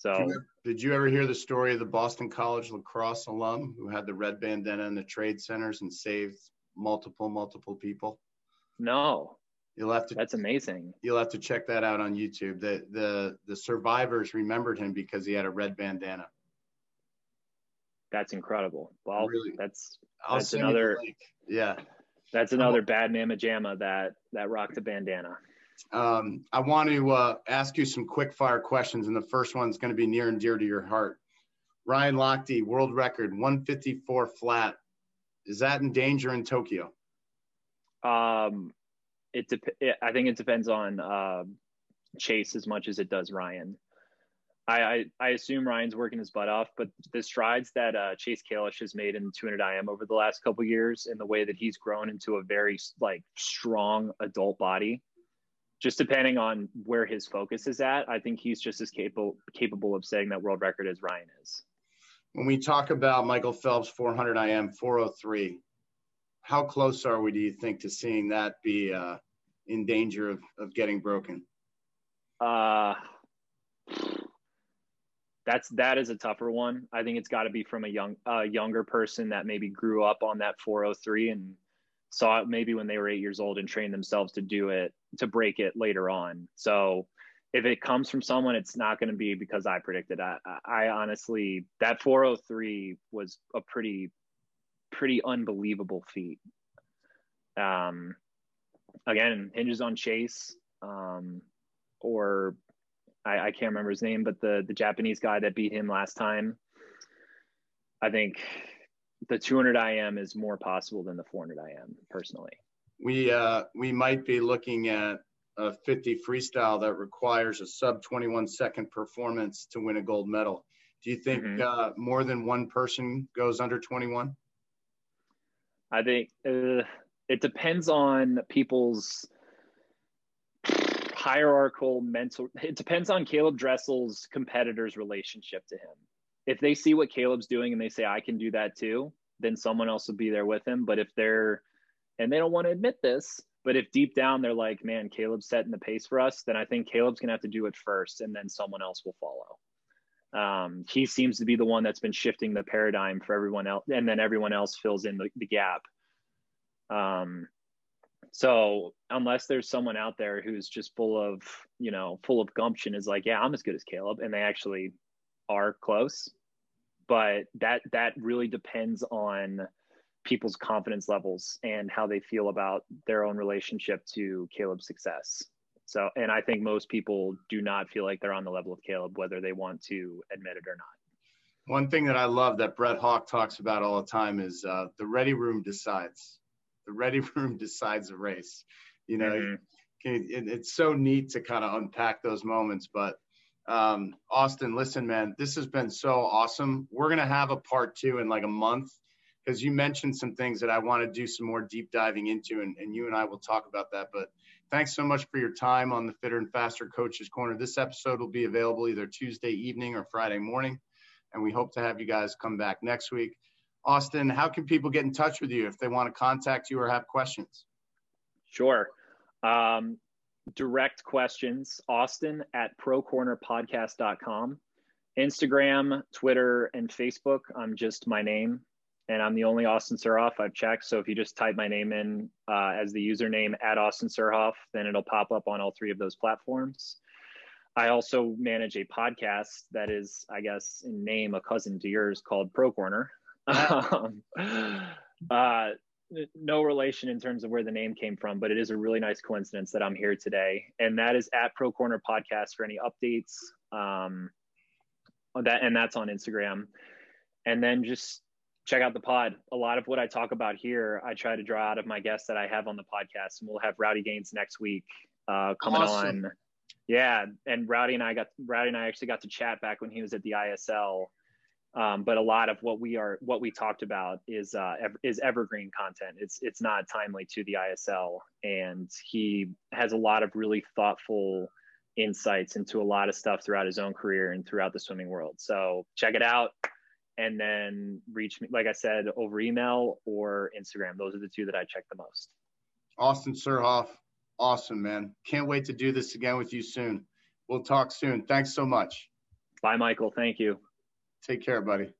Speaker 2: So,
Speaker 1: did you, ever hear the story of the Boston College lacrosse alum who had the red bandana in the trade centers and saved multiple, multiple people?
Speaker 2: No.
Speaker 1: You'll have to.
Speaker 2: That's amazing.
Speaker 1: You'll have to check that out on YouTube. The the the survivors remembered him because he had a red bandana
Speaker 2: that's incredible. Well, really, that's that's another
Speaker 1: yeah.
Speaker 2: That's another bad mama jamma that that rocked a bandana.
Speaker 1: Um, I want to uh, ask you some quick fire questions, and the first one's going to be near and dear to your heart. Ryan Lochte, world record 154 flat. Is that in danger in Tokyo?
Speaker 2: Um, it, de- I think it depends on uh, Chase as much as it does Ryan. I, I, assume Ryan's working his butt off, but the strides that uh, Chase Kalisz has made in 200 IM over the last couple years, and the way that he's grown into a very like strong adult body, just depending on where his focus is at, I think he's just as capable capable of setting that world record as Ryan is.
Speaker 1: When we talk about Michael Phelps 400 IM 403, how close are we, do you think, to seeing that be uh, in danger of, of getting broken?
Speaker 2: Uh, that's that is a tougher one. I think it's got to be from a young uh, younger person that maybe grew up on that 403 and saw it maybe when they were eight years old and trained themselves to do it to break it later on. So if it comes from someone, it's not going to be because I predicted. I, I honestly that 403 was a pretty pretty unbelievable feat. Um, again, hinges on Chase um, or I, I can't remember his name, but the the Japanese guy that beat him last time. I think the 200 IM is more possible than the 400 IM personally.
Speaker 1: We uh, we might be looking at a 50 freestyle that requires a sub 21 second performance to win a gold medal. Do you think mm-hmm. uh, more than one person goes under 21?
Speaker 2: I think uh, it depends on people's hierarchical mental it depends on Caleb Dressel's competitors relationship to him. If they see what Caleb's doing and they say I can do that too, then someone else will be there with him, but if they're and they don't want to admit this, but if deep down they're like, man, Caleb's setting the pace for us, then I think Caleb's going to have to do it first and then someone else will follow. Um, he seems to be the one that's been shifting the paradigm for everyone else, and then everyone else fills in the, the gap. Um, so unless there's someone out there who's just full of, you know, full of gumption is like, yeah, I'm as good as Caleb and they actually are close. But that that really depends on people's confidence levels and how they feel about their own relationship to Caleb's success. So, and I think most people do not feel like they're on the level of Caleb, whether they want to admit it or not.
Speaker 1: One thing that I love that Brett Hawke talks about all the time is uh, the ready room decides the ready room decides the race. You know, mm-hmm. it, it's so neat to kind of unpack those moments. But um, Austin, listen, man, this has been so awesome. We're gonna have a part two in like a month because you mentioned some things that I want to do some more deep diving into, and, and you and I will talk about that. But thanks so much for your time on the Fitter and Faster Coaches Corner. This episode will be available either Tuesday evening or Friday morning, and we hope to have you guys come back next week. Austin, how can people get in touch with you if they want to contact you or have questions?
Speaker 2: Sure. Um, direct questions, Austin at procornerpodcast.com. Instagram, Twitter, and Facebook, I'm just my name. And I'm the only Austin Surhoff I've checked. So if you just type my name in uh, as the username at Austin Surhoff, then it'll pop up on all three of those platforms. I also manage a podcast that is, I guess, in name a cousin to yours called Pro Corner um, uh, no relation in terms of where the name came from, but it is a really nice coincidence that I'm here today. And that is at Pro Corner Podcast for any updates. Um, that and that's on Instagram. And then just check out the pod. A lot of what I talk about here, I try to draw out of my guests that I have on the podcast. And we'll have Rowdy Gaines next week uh, coming awesome. on. Yeah, and Rowdy and I got Rowdy and I actually got to chat back when he was at the ISL um, but a lot of what we are what we talked about is uh, ev- is evergreen content. It's it's not timely to the ISL, and he has a lot of really thoughtful insights into a lot of stuff throughout his own career and throughout the swimming world. So check it out, and then reach me like I said over email or Instagram. Those are the two that I check the most.
Speaker 1: Austin Surhoff, awesome man! Can't wait to do this again with you soon. We'll talk soon. Thanks so much.
Speaker 2: Bye, Michael. Thank you.
Speaker 1: Take care, buddy.